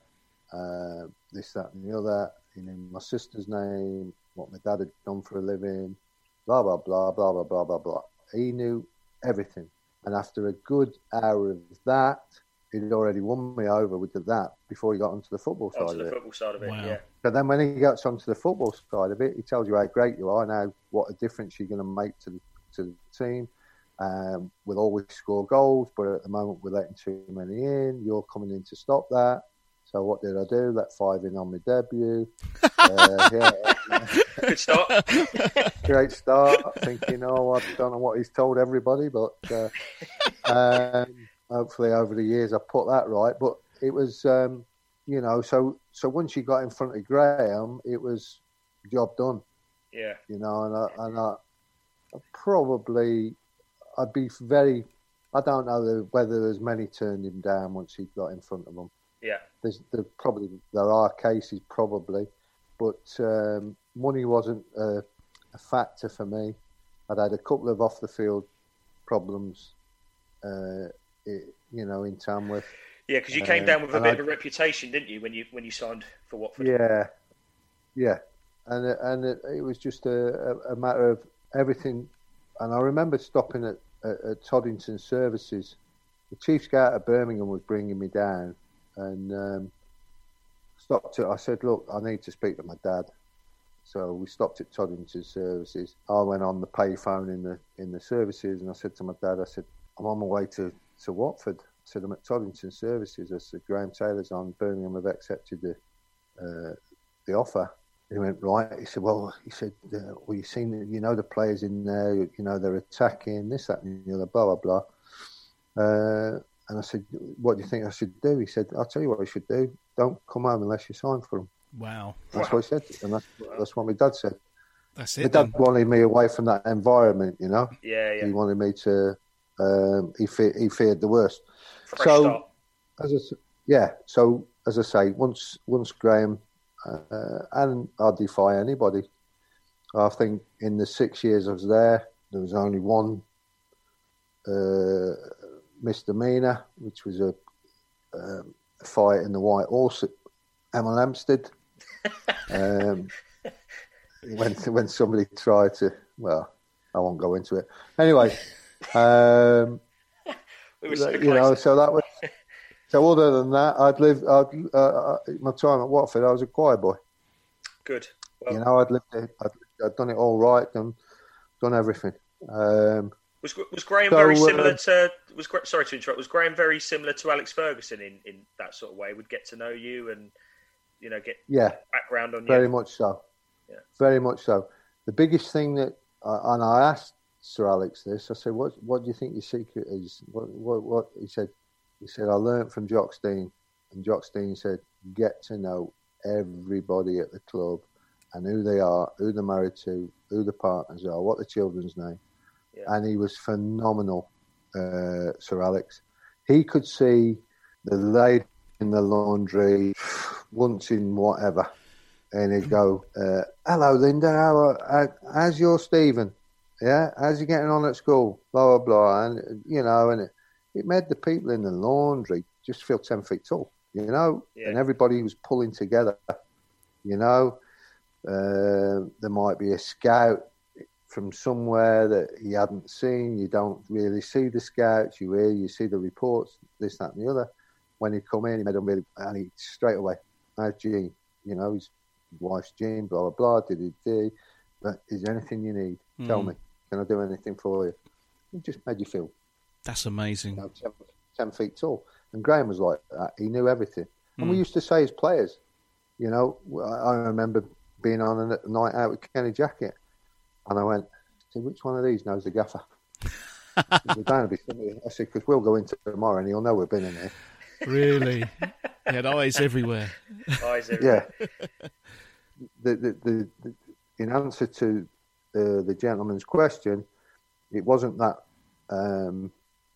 uh, this, that, and the other. You know, my sister's name, what my dad had done for a living, blah blah blah blah blah blah blah blah. He knew everything, and after a good hour of that, he'd already won me over with that before he got onto the football side onto of the it. football side of it, wow. yeah. But then when he gets onto the football side of it, he tells you how great you are now, what a difference you're going to make to the, to the team. Um, we'll always score goals, but at the moment we're letting too many in. You're coming in to stop that. So what did I do? Let five in on my debut. uh, yeah, Good start. Great start. Thinking, oh, I don't know what he's told everybody, but uh, um, hopefully over the years I put that right. But it was, um, you know, so so once you got in front of Graham, it was job done. Yeah. You know, and I, and I, I probably I'd be very. I don't know whether there's many turned him down once he got in front of them. Yeah. There's there probably there are cases probably, but um, money wasn't a, a, factor for me. I'd had a couple of off the field problems uh, it, you know, in Tamworth. Yeah, because you came down with a bit I, of a reputation, didn't you, when you when you signed for Watford? Yeah, yeah, and and it, it was just a, a, matter of everything. And I remember stopping at, at, at Toddington Services. The chief scout of Birmingham was bringing me down, and um, stopped it. I said, "Look, I need to speak to my dad." So we stopped at Toddington Services. I went on the payphone in the in the services, and I said to my dad, "I said I'm on my way to to Watford." Said I'm at Toddington services, as Graham Taylor's on, Birmingham have accepted the uh, the offer. He went right. He said, "Well, he said, uh, well, you seen, you know, the players in there. You know, they're attacking this, that, and the other, blah, blah, blah." Uh, and I said, "What do you think I should do?" He said, "I'll tell you what I should do. Don't come home unless you sign for them." Wow, that's wow. what he said, and that's that's what my dad said. That's it. My dad then. wanted me away from that environment, you know. Yeah, yeah. He wanted me to um, he, fe- he feared the worst. Fresh so, start. as I, yeah, so as I say, once once Graham uh, and I'll defy anybody. I think in the six years I was there, there was only one uh, misdemeanor, which was a um, a fight in the White Horse at Hemel Hempstead. um, when when somebody tried to, well, I won't go into it. Anyway, um, so you know, so that was. So other than that, I'd lived. I'd, uh, uh, my time at Watford, I was a choir boy. Good. Well, you know, I'd lived. It, I'd, I'd done it all right and done everything. Um, was was Graham so, very similar uh, to? Was sorry to interrupt. Was Graham very similar to Alex Ferguson in, in that sort of way? Would get to know you and you know get yeah, background on very you. Very much so. Yeah. Very much so. The biggest thing that, uh, and I asked Sir Alex this. I said, "What What do you think your secret is?" What What, what? He said. He said, "I learnt from Jock Stein," and Jock Stein said, "Get to know everybody at the club." And who they are, who they're married to, who the partners are, what the children's name, Yeah. and he was phenomenal, uh, Sir Alex. He could see the lady in the laundry once in whatever, and he'd go, uh, "Hello, Linda. How, are- how's your Stephen? Yeah, how's he getting on at school? Blah blah blah." And you know, and it, it made the people in the laundry just feel ten feet tall. You know, Yeah. and everybody was pulling together. You know, uh, there might be a scout from somewhere that he hadn't seen. You don't really see the scouts. You hear, you see the reports, this, that, and the other. When he come in, he made them really, and he straight away, how's Jean? You know, his wife's Jean, blah, blah, blah, did he do? But is there anything you need? Tell Mm. me. Can I do anything for you? It just made you feel That's amazing. you know, 10, 10 feet tall. And Graham was like that. He knew everything. And we Mm. used to say as players, you know, I I remember being on a night out with Kenny Jackett. And I went, "See, which one of these knows the gaffer? There's bound to. I said, because we'll go into tomorrow and he'll know we've been in here. Really? he had eyes everywhere. Eyes Yeah. everywhere. the, the, the, the, in answer to the, the gentleman's question, it wasn't that um,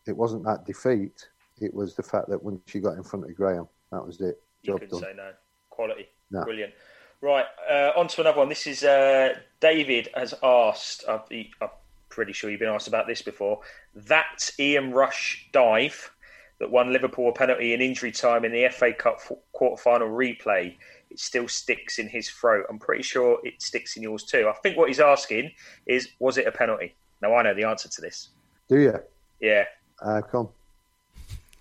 it wasn't that defeat. It was the fact that when she got in front of Graham, that was it. You Job couldn't done. say no. Quality. No. Brilliant. Right, uh, on to another one. This is uh, David has asked, I've, I'm pretty sure you've been asked about this before. That Ian Rush dive that won Liverpool a penalty in injury time in the FA Cup f- quarter final replay, it still sticks in his throat. I'm pretty sure it sticks in yours too. I think what he's asking is, was it a penalty? Now, I know the answer to this. Do you? Yeah, Uh, come.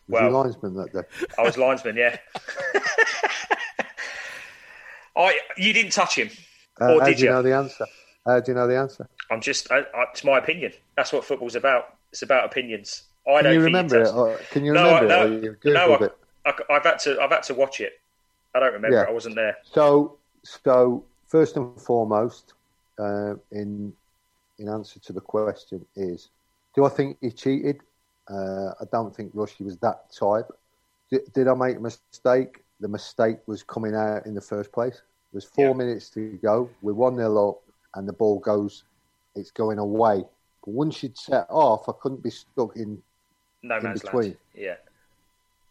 Was Well- you linesman that day? I was linesman, yeah. I, you didn't touch him, Uh, or how did do you you? know the answer? How do you know the answer? I'm just, I, I, it's my opinion. That's what football's about. It's about opinions. I Can don't you remember it? Or can you No, remember I- it? No, you've no, I- it. I, have had to, I've had to watch it. I don't remember. Yeah. I wasn't there. So, so first and foremost, uh, in in answer to the question is, do I think he cheated? Uh, I don't think Rushy was that type. Did, did I make a mistake? The mistake was coming out in the first place. There's four Yeah. minutes to go. We're one 0 up, and the ball goes. It's going away. But once you'd set off, I couldn't be stuck in No In man's between. land. Yeah,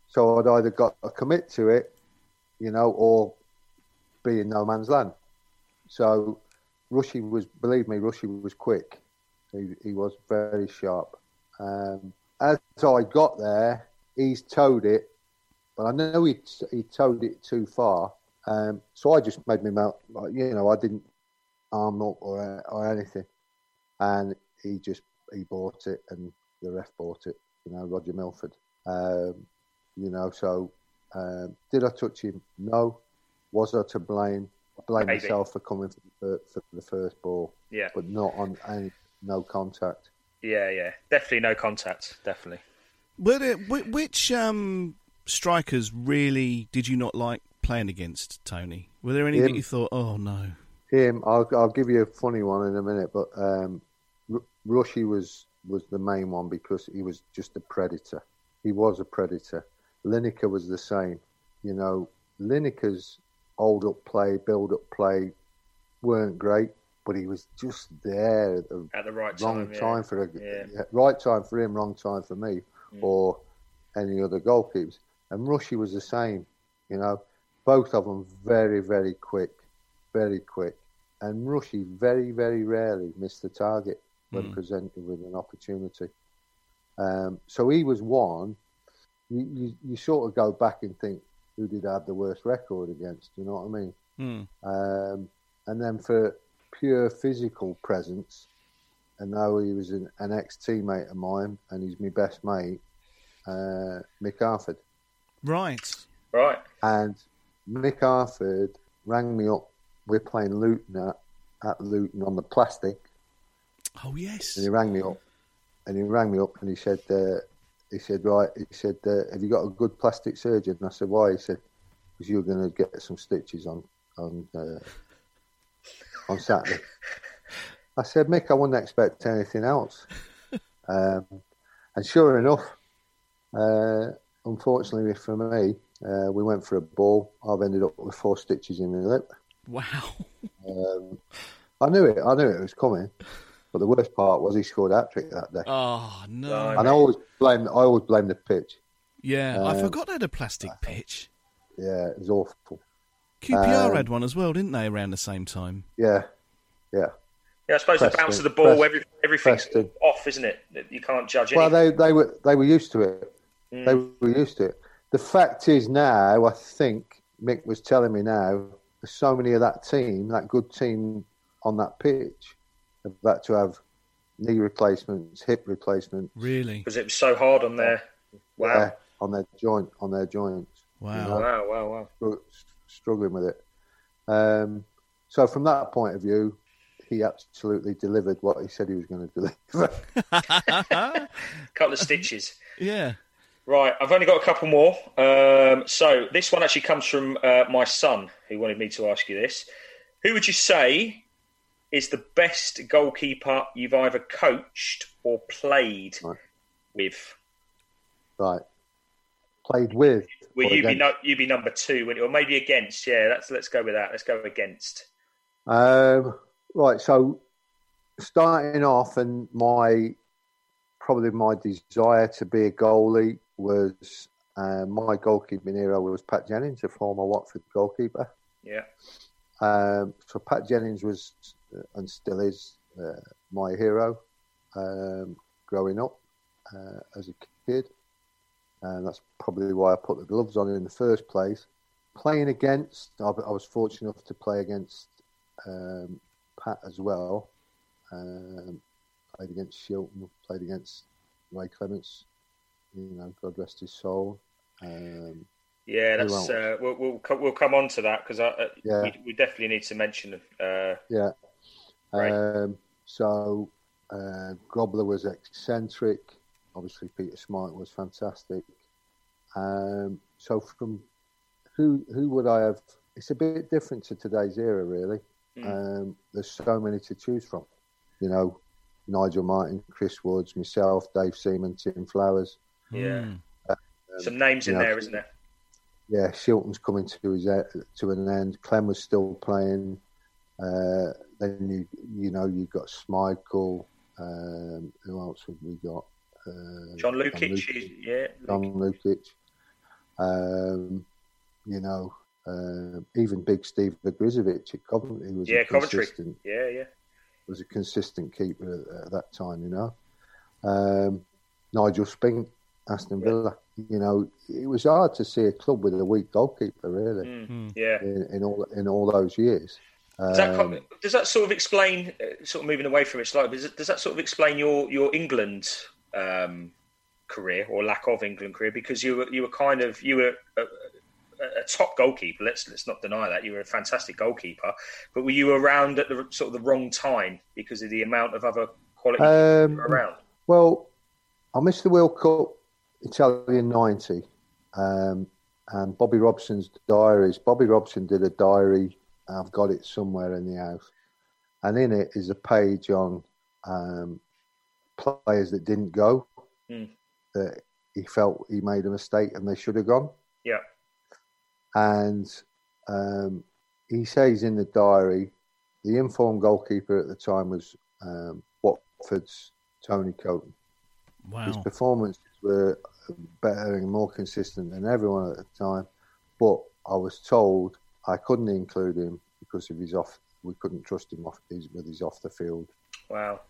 So I'd either got to commit to it, you know, or be in no man's land. So Rushy was, believe me, Rushy was quick. He, he was very sharp. Um, as I got there, he's towed it, but I know he he towed it too far. Um, so I just made me mouth, like, you know, I didn't arm up or or anything, and he just he bought it, and the ref bought it. You know, Roger Milford. Um, you know, so um, did I touch him? No. Was I to blame? I blame Maybe. myself for coming for the, for the first ball, yeah, but not on any no contact. Yeah, yeah. Definitely no contact. Definitely. Were there, which um, strikers really did you not like playing against, Tony? Were there any that you thought, oh no? Him, I'll, I'll give you a funny one in a minute, but um, R- Rushy was was the main one because he was just a predator. He was a predator. Lineker was the same. You know, Lineker's hold up play, build up play weren't great, but he was just there at the At the right wrong time. yeah. time for a Yeah. yeah, right time for him, wrong time for me, Mm. or any other goalkeepers. And Rushy was the same, you know. Both of them very, very quick, very quick. And Rushy very, very rarely missed the target when Mm. presented with an opportunity. Um, so he was one. You, you, you sort of go back and think, who did I have the worst record against. You know what I mean? Hmm. Um, and then for pure physical presence, and now he was an, an ex teammate of mine, and he's my best mate, uh, Mick Harford. Right. Right. And Mick Harford rang me up. We're playing Luton at, at Luton on the plastic, Oh yes. and he rang me up, and he rang me up, and he said, uh, he said, right, he said, uh, have you got a good plastic surgeon? And I said, why? He said, because you're going to get some stitches on on uh, on Saturday. I said, Mick, I wouldn't expect anything else. Um, and sure enough, uh, unfortunately for me, uh, we went for a ball. I've ended up with four stitches in the lip. Wow. Um, I knew it. I knew it was coming. But the worst part was he scored a trick that day. Oh no. and I always blame. I always blame the pitch. Yeah, I Um, forgot they had a plastic pitch. Yeah, it was awful. QPR um, had one as well, didn't they? Around the same time. Yeah, yeah. Yeah, I suppose the bounce of the ball, Preston, every, everything's Preston. off, isn't it? You can't judge it. Well, they they were they were used to it. Mm. They were used to it. The fact is now, I think Mick was telling me now, there's so many of that team, that good team on that pitch, have had to have knee replacements, hip replacements, Really? because it was so hard on there. Wow. yeah, on their joint, on their joints. Wow. you know, Wow, wow, wow. Stru- struggling with it. Um, so from that point of view, he absolutely delivered what he said he was going to deliver. A couple of stitches. Yeah. Right, I've only got a couple more. Um, so this one actually comes from uh, my son, who wanted me to ask you this. Who would you say is the best goalkeeper you've either coached or played Right. with? right. Played with. Well, you'd be no, you'd be number two, or maybe against. Yeah, let's let's go with that. Let's go against. Um, right, so starting off, and my probably my desire to be a goalie was uh, my goalkeeping hero was Pat Jennings, a former Watford goalkeeper. Yeah, Um, so Pat Jennings was uh, and still is uh, my hero um, growing up uh, as a kid, and that's probably why I put the gloves on in the first place. Playing against, I, I was fortunate enough to play against um, Pat as well. Um, played against Shilton, played against Ray Clemence. You know, God rest his soul. Um, yeah. That's uh, we'll, we'll we'll come on to that because uh, Yeah. we, we definitely need to mention. Uh, Yeah. Right. Um, so uh, Grobbelaar was eccentric. Obviously, Peter Smart was fantastic. Um, so from who who would I have? It's a bit different to today's era, really. Um, there's so many to choose from. You know, Nigel Martyn, Chris Woods, myself, Dave Seaman, Tim Flowers. yeah, Um, some names in know, there, isn't it? yeah, Shilton's coming to his e- to an end. Clem was still playing. Uh, then you you know you got Schmeichel. Um, who else have we got? Uh, John Lukic, Lukic. is- yeah. John Lukic. Um, you know, uh, even big Steve Ogrizovic at Coventry was Yeah, a Coventry. consistent Yeah, yeah. was a consistent keeper at, at that time. You know, um, Nigel Spink, Aston Villa. You know, it was hard to see a club with a weak goalkeeper, really, Mm, Yeah. in, in all in all those years. Does that, Um, does that sort of explain, uh, sort of moving away from it slightly, does, it, does that sort of explain your, your England um, career or lack of England career? Because you were, you were kind of, you were a, a, top goalkeeper, let's, let's not deny that. You were a fantastic goalkeeper, but were you around at the sort of the wrong time because of the amount of other quality Um, around? Well, I missed the World Cup Italia 90 um, and Bobby Robson's diaries. Bobby Robson did a diary, I've got it somewhere in the house, and in it is a page on um, players that didn't go, Mm. that he felt he made a mistake and they should have gone. Yeah. And um, he says in the diary, the informed goalkeeper at the time was um, Watford's Tony Coton. Wow. His performances were better and more consistent than everyone at the time, but I was told I couldn't include him because of his off. We couldn't trust him off his, with his off the field. Wow.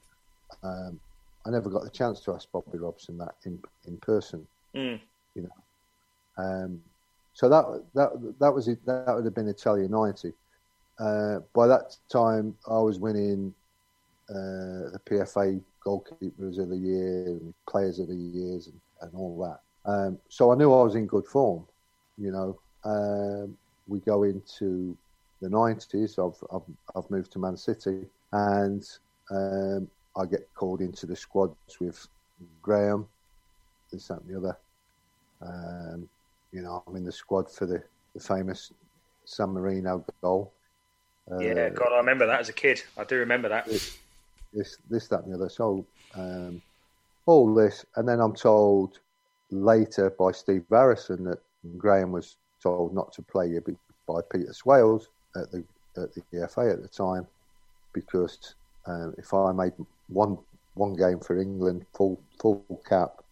Um, I never got the chance to ask Bobby Robson that in in person, Mm. you know. Um, so that that that was it. That would have been Italia '90. Uh, by that time, I was winning uh, the PFA goalkeepers of the year, and players of the years, and, and all that. Um, so I knew I was in good form. You know, um, we go into the nineties. I've, I've, I've moved to Man City, and um, I get called into the squads with Graham, this that and the other. Um, you know, I'm in the squad for the, the famous San Marino goal. Uh, yeah, God, I remember that as a kid. I do remember that. This, this, this that, and the other. So, um, all this, and then I'm told later by Steve Harrison that Graham was told not to play you by Peter Swales at the at the EFA at the time because um, if I made one one game for England full full cap,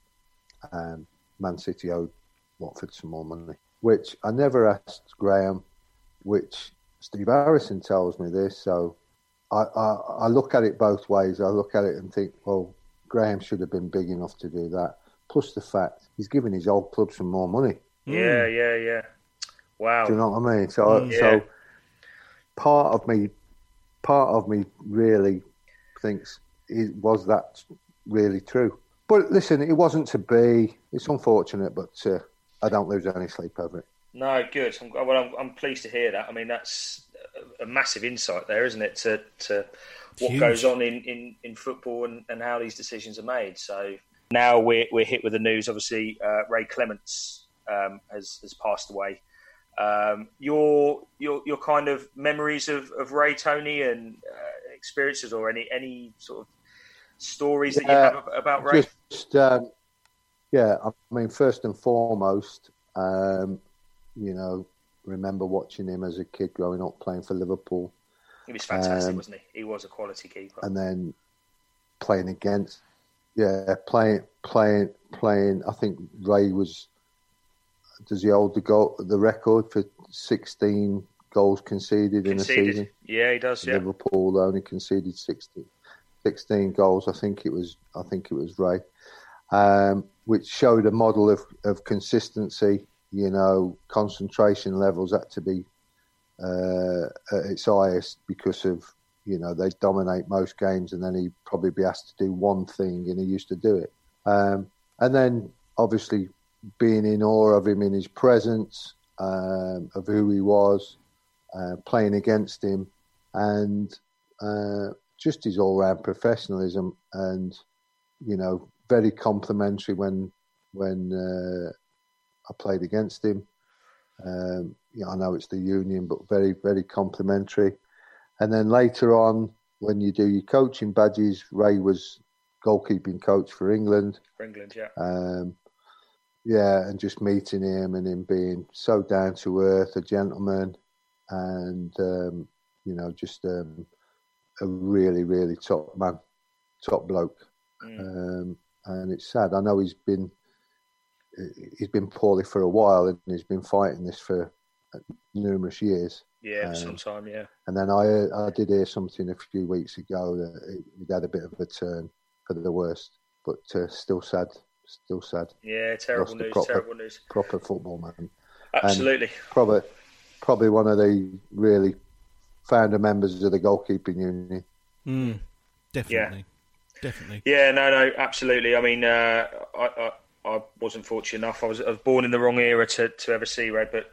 um, Man City owed Watford some more money, which I never asked Graham, which Steve Harrison tells me this. So I, I, I look at it both ways. I look at it and think, well, Graham should have been big enough to do that. Plus the fact he's giving his old club some more money. Yeah, mm. yeah, yeah. Wow. Do you know what I mean? So, mm. so part of me, part of me really thinks, it was that really true? But listen, it wasn't to be. It's unfortunate, but uh, I don't lose any sleep over it. No, good. I'm, well, I'm, I'm, pleased to hear that. I mean, that's a massive insight there, isn't it? To, to what Huge. goes on in, in, in football and, and how these decisions are made. So now we're, we're hit with the news. Obviously, uh, Ray Clemence um, has, has passed away. Um, your your your kind of memories of, of Ray Tony and uh, experiences, or any any sort of stories that you have about Ray? Just, um, yeah, I mean, first and foremost, um, you know, remember watching him as a kid growing up playing for Liverpool. He was fantastic, um, wasn't he? He was a quality keeper. And then playing against, yeah, playing, playing, playing. I think Ray was. Does he hold the goal, the record for sixteen goals conceded, conceded. in a season? Yeah, he does. Yeah. Liverpool only conceded 16, 16 goals. I think it was. I think it was Ray, um, which showed a model of, of consistency you know, concentration levels had to be uh, at its highest because of, you know, they dominate most games and then he'd probably be asked to do one thing and he used to do it. Um, and then obviously being in awe of him in his presence, um, of who he was, uh, playing against him, and uh, just his all round professionalism and, you know, very complimentary when when uh, I played against him. Um, yeah, I know it's the Union, but very, very complimentary. And then later on, when you do your coaching badges, Ray was goalkeeping coach for England. For England, yeah. Um, yeah, and just meeting him and him being so down to earth, a gentleman, and um, you know, just um, a really, really top man, top bloke. Mm. Um, and it's sad. I know he's been he's been poorly for a while and he's been fighting this for numerous years. Yeah, um, some time, yeah. And then I I did hear something a few weeks ago that he'd had a bit of a turn for the worst, but uh, still sad, still sad. Yeah, terrible news, proper, terrible news. Proper football man. Absolutely. And probably, probably one of the really founder members of the goalkeeping union. Mm, definitely. Yeah. Definitely. Yeah, no, no, absolutely. I mean, uh, I, I I wasn't fortunate enough. I was, I was born in the wrong era to, to ever see Red, but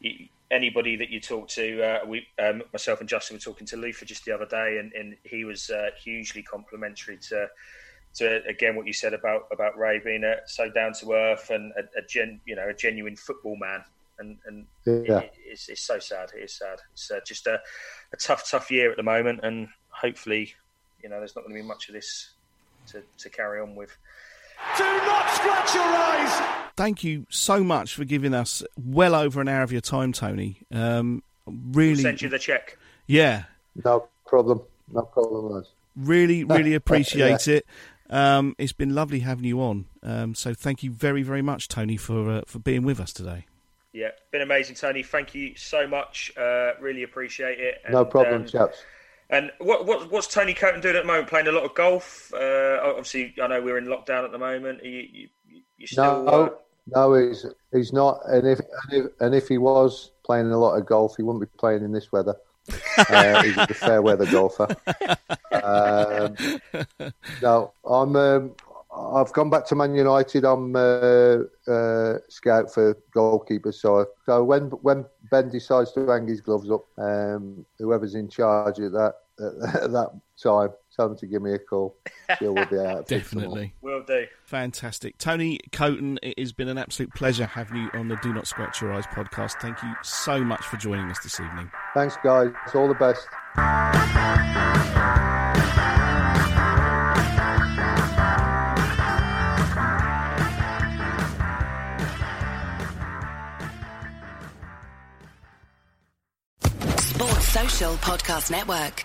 you, anybody that you talk to, uh, we, um, myself and Justin were talking to Luther just the other day, and, and he was uh, hugely complimentary to, to again what you said about about Ray being a, so down to earth and a, a, gen, you know, a genuine football man. And, and yeah. it, it's, it's so sad. It is sad. It's uh, just a, a tough, tough year at the moment, and hopefully, you know, there's not going to be much of this to, to carry on with. Do not scratch your eyes. Thank you so much for giving us well over an hour of your time, Tony. Um, really, we'll send you the check. Yeah, no problem. No problem. Really, really appreciate yeah. it. Um, it's been lovely having you on. Um, so thank you very, very much, Tony, for uh, for being with us today. Yeah, been amazing, Tony. Thank you so much. Uh, really appreciate it. And, no problem, um, chaps. And what, what, what's Tony Coton doing at the moment? Playing a lot of golf. Uh, obviously, I know we're in lockdown at the moment. Are you, you, you still? No, No, he's he's not. And if and if, and if he was playing a lot of golf, he wouldn't be playing in this weather. Uh, he's a fair weather golfer. Um, I'm. Um, I've gone back to Man United. I'm uh, uh, scout for goalkeepers. So, so when when Ben decides to hang his gloves up, um, whoever's in charge at that at that time, tell them to give me a call. Sure, we'll be out. Definitely. Will do. Fantastic. Tony Coton, it has been an absolute pleasure having you on the Do Not Scratch Your Eyes podcast. Thank you so much for joining us this evening. Thanks, guys. All the best. Sports Social Podcast Network.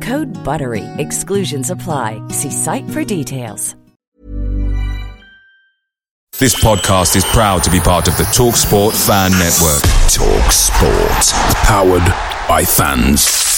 Code BUTTERY. Exclusions apply. See site for details. This podcast is proud to be part of the TalkSport Fan Network. Talk Sport. Powered by fans.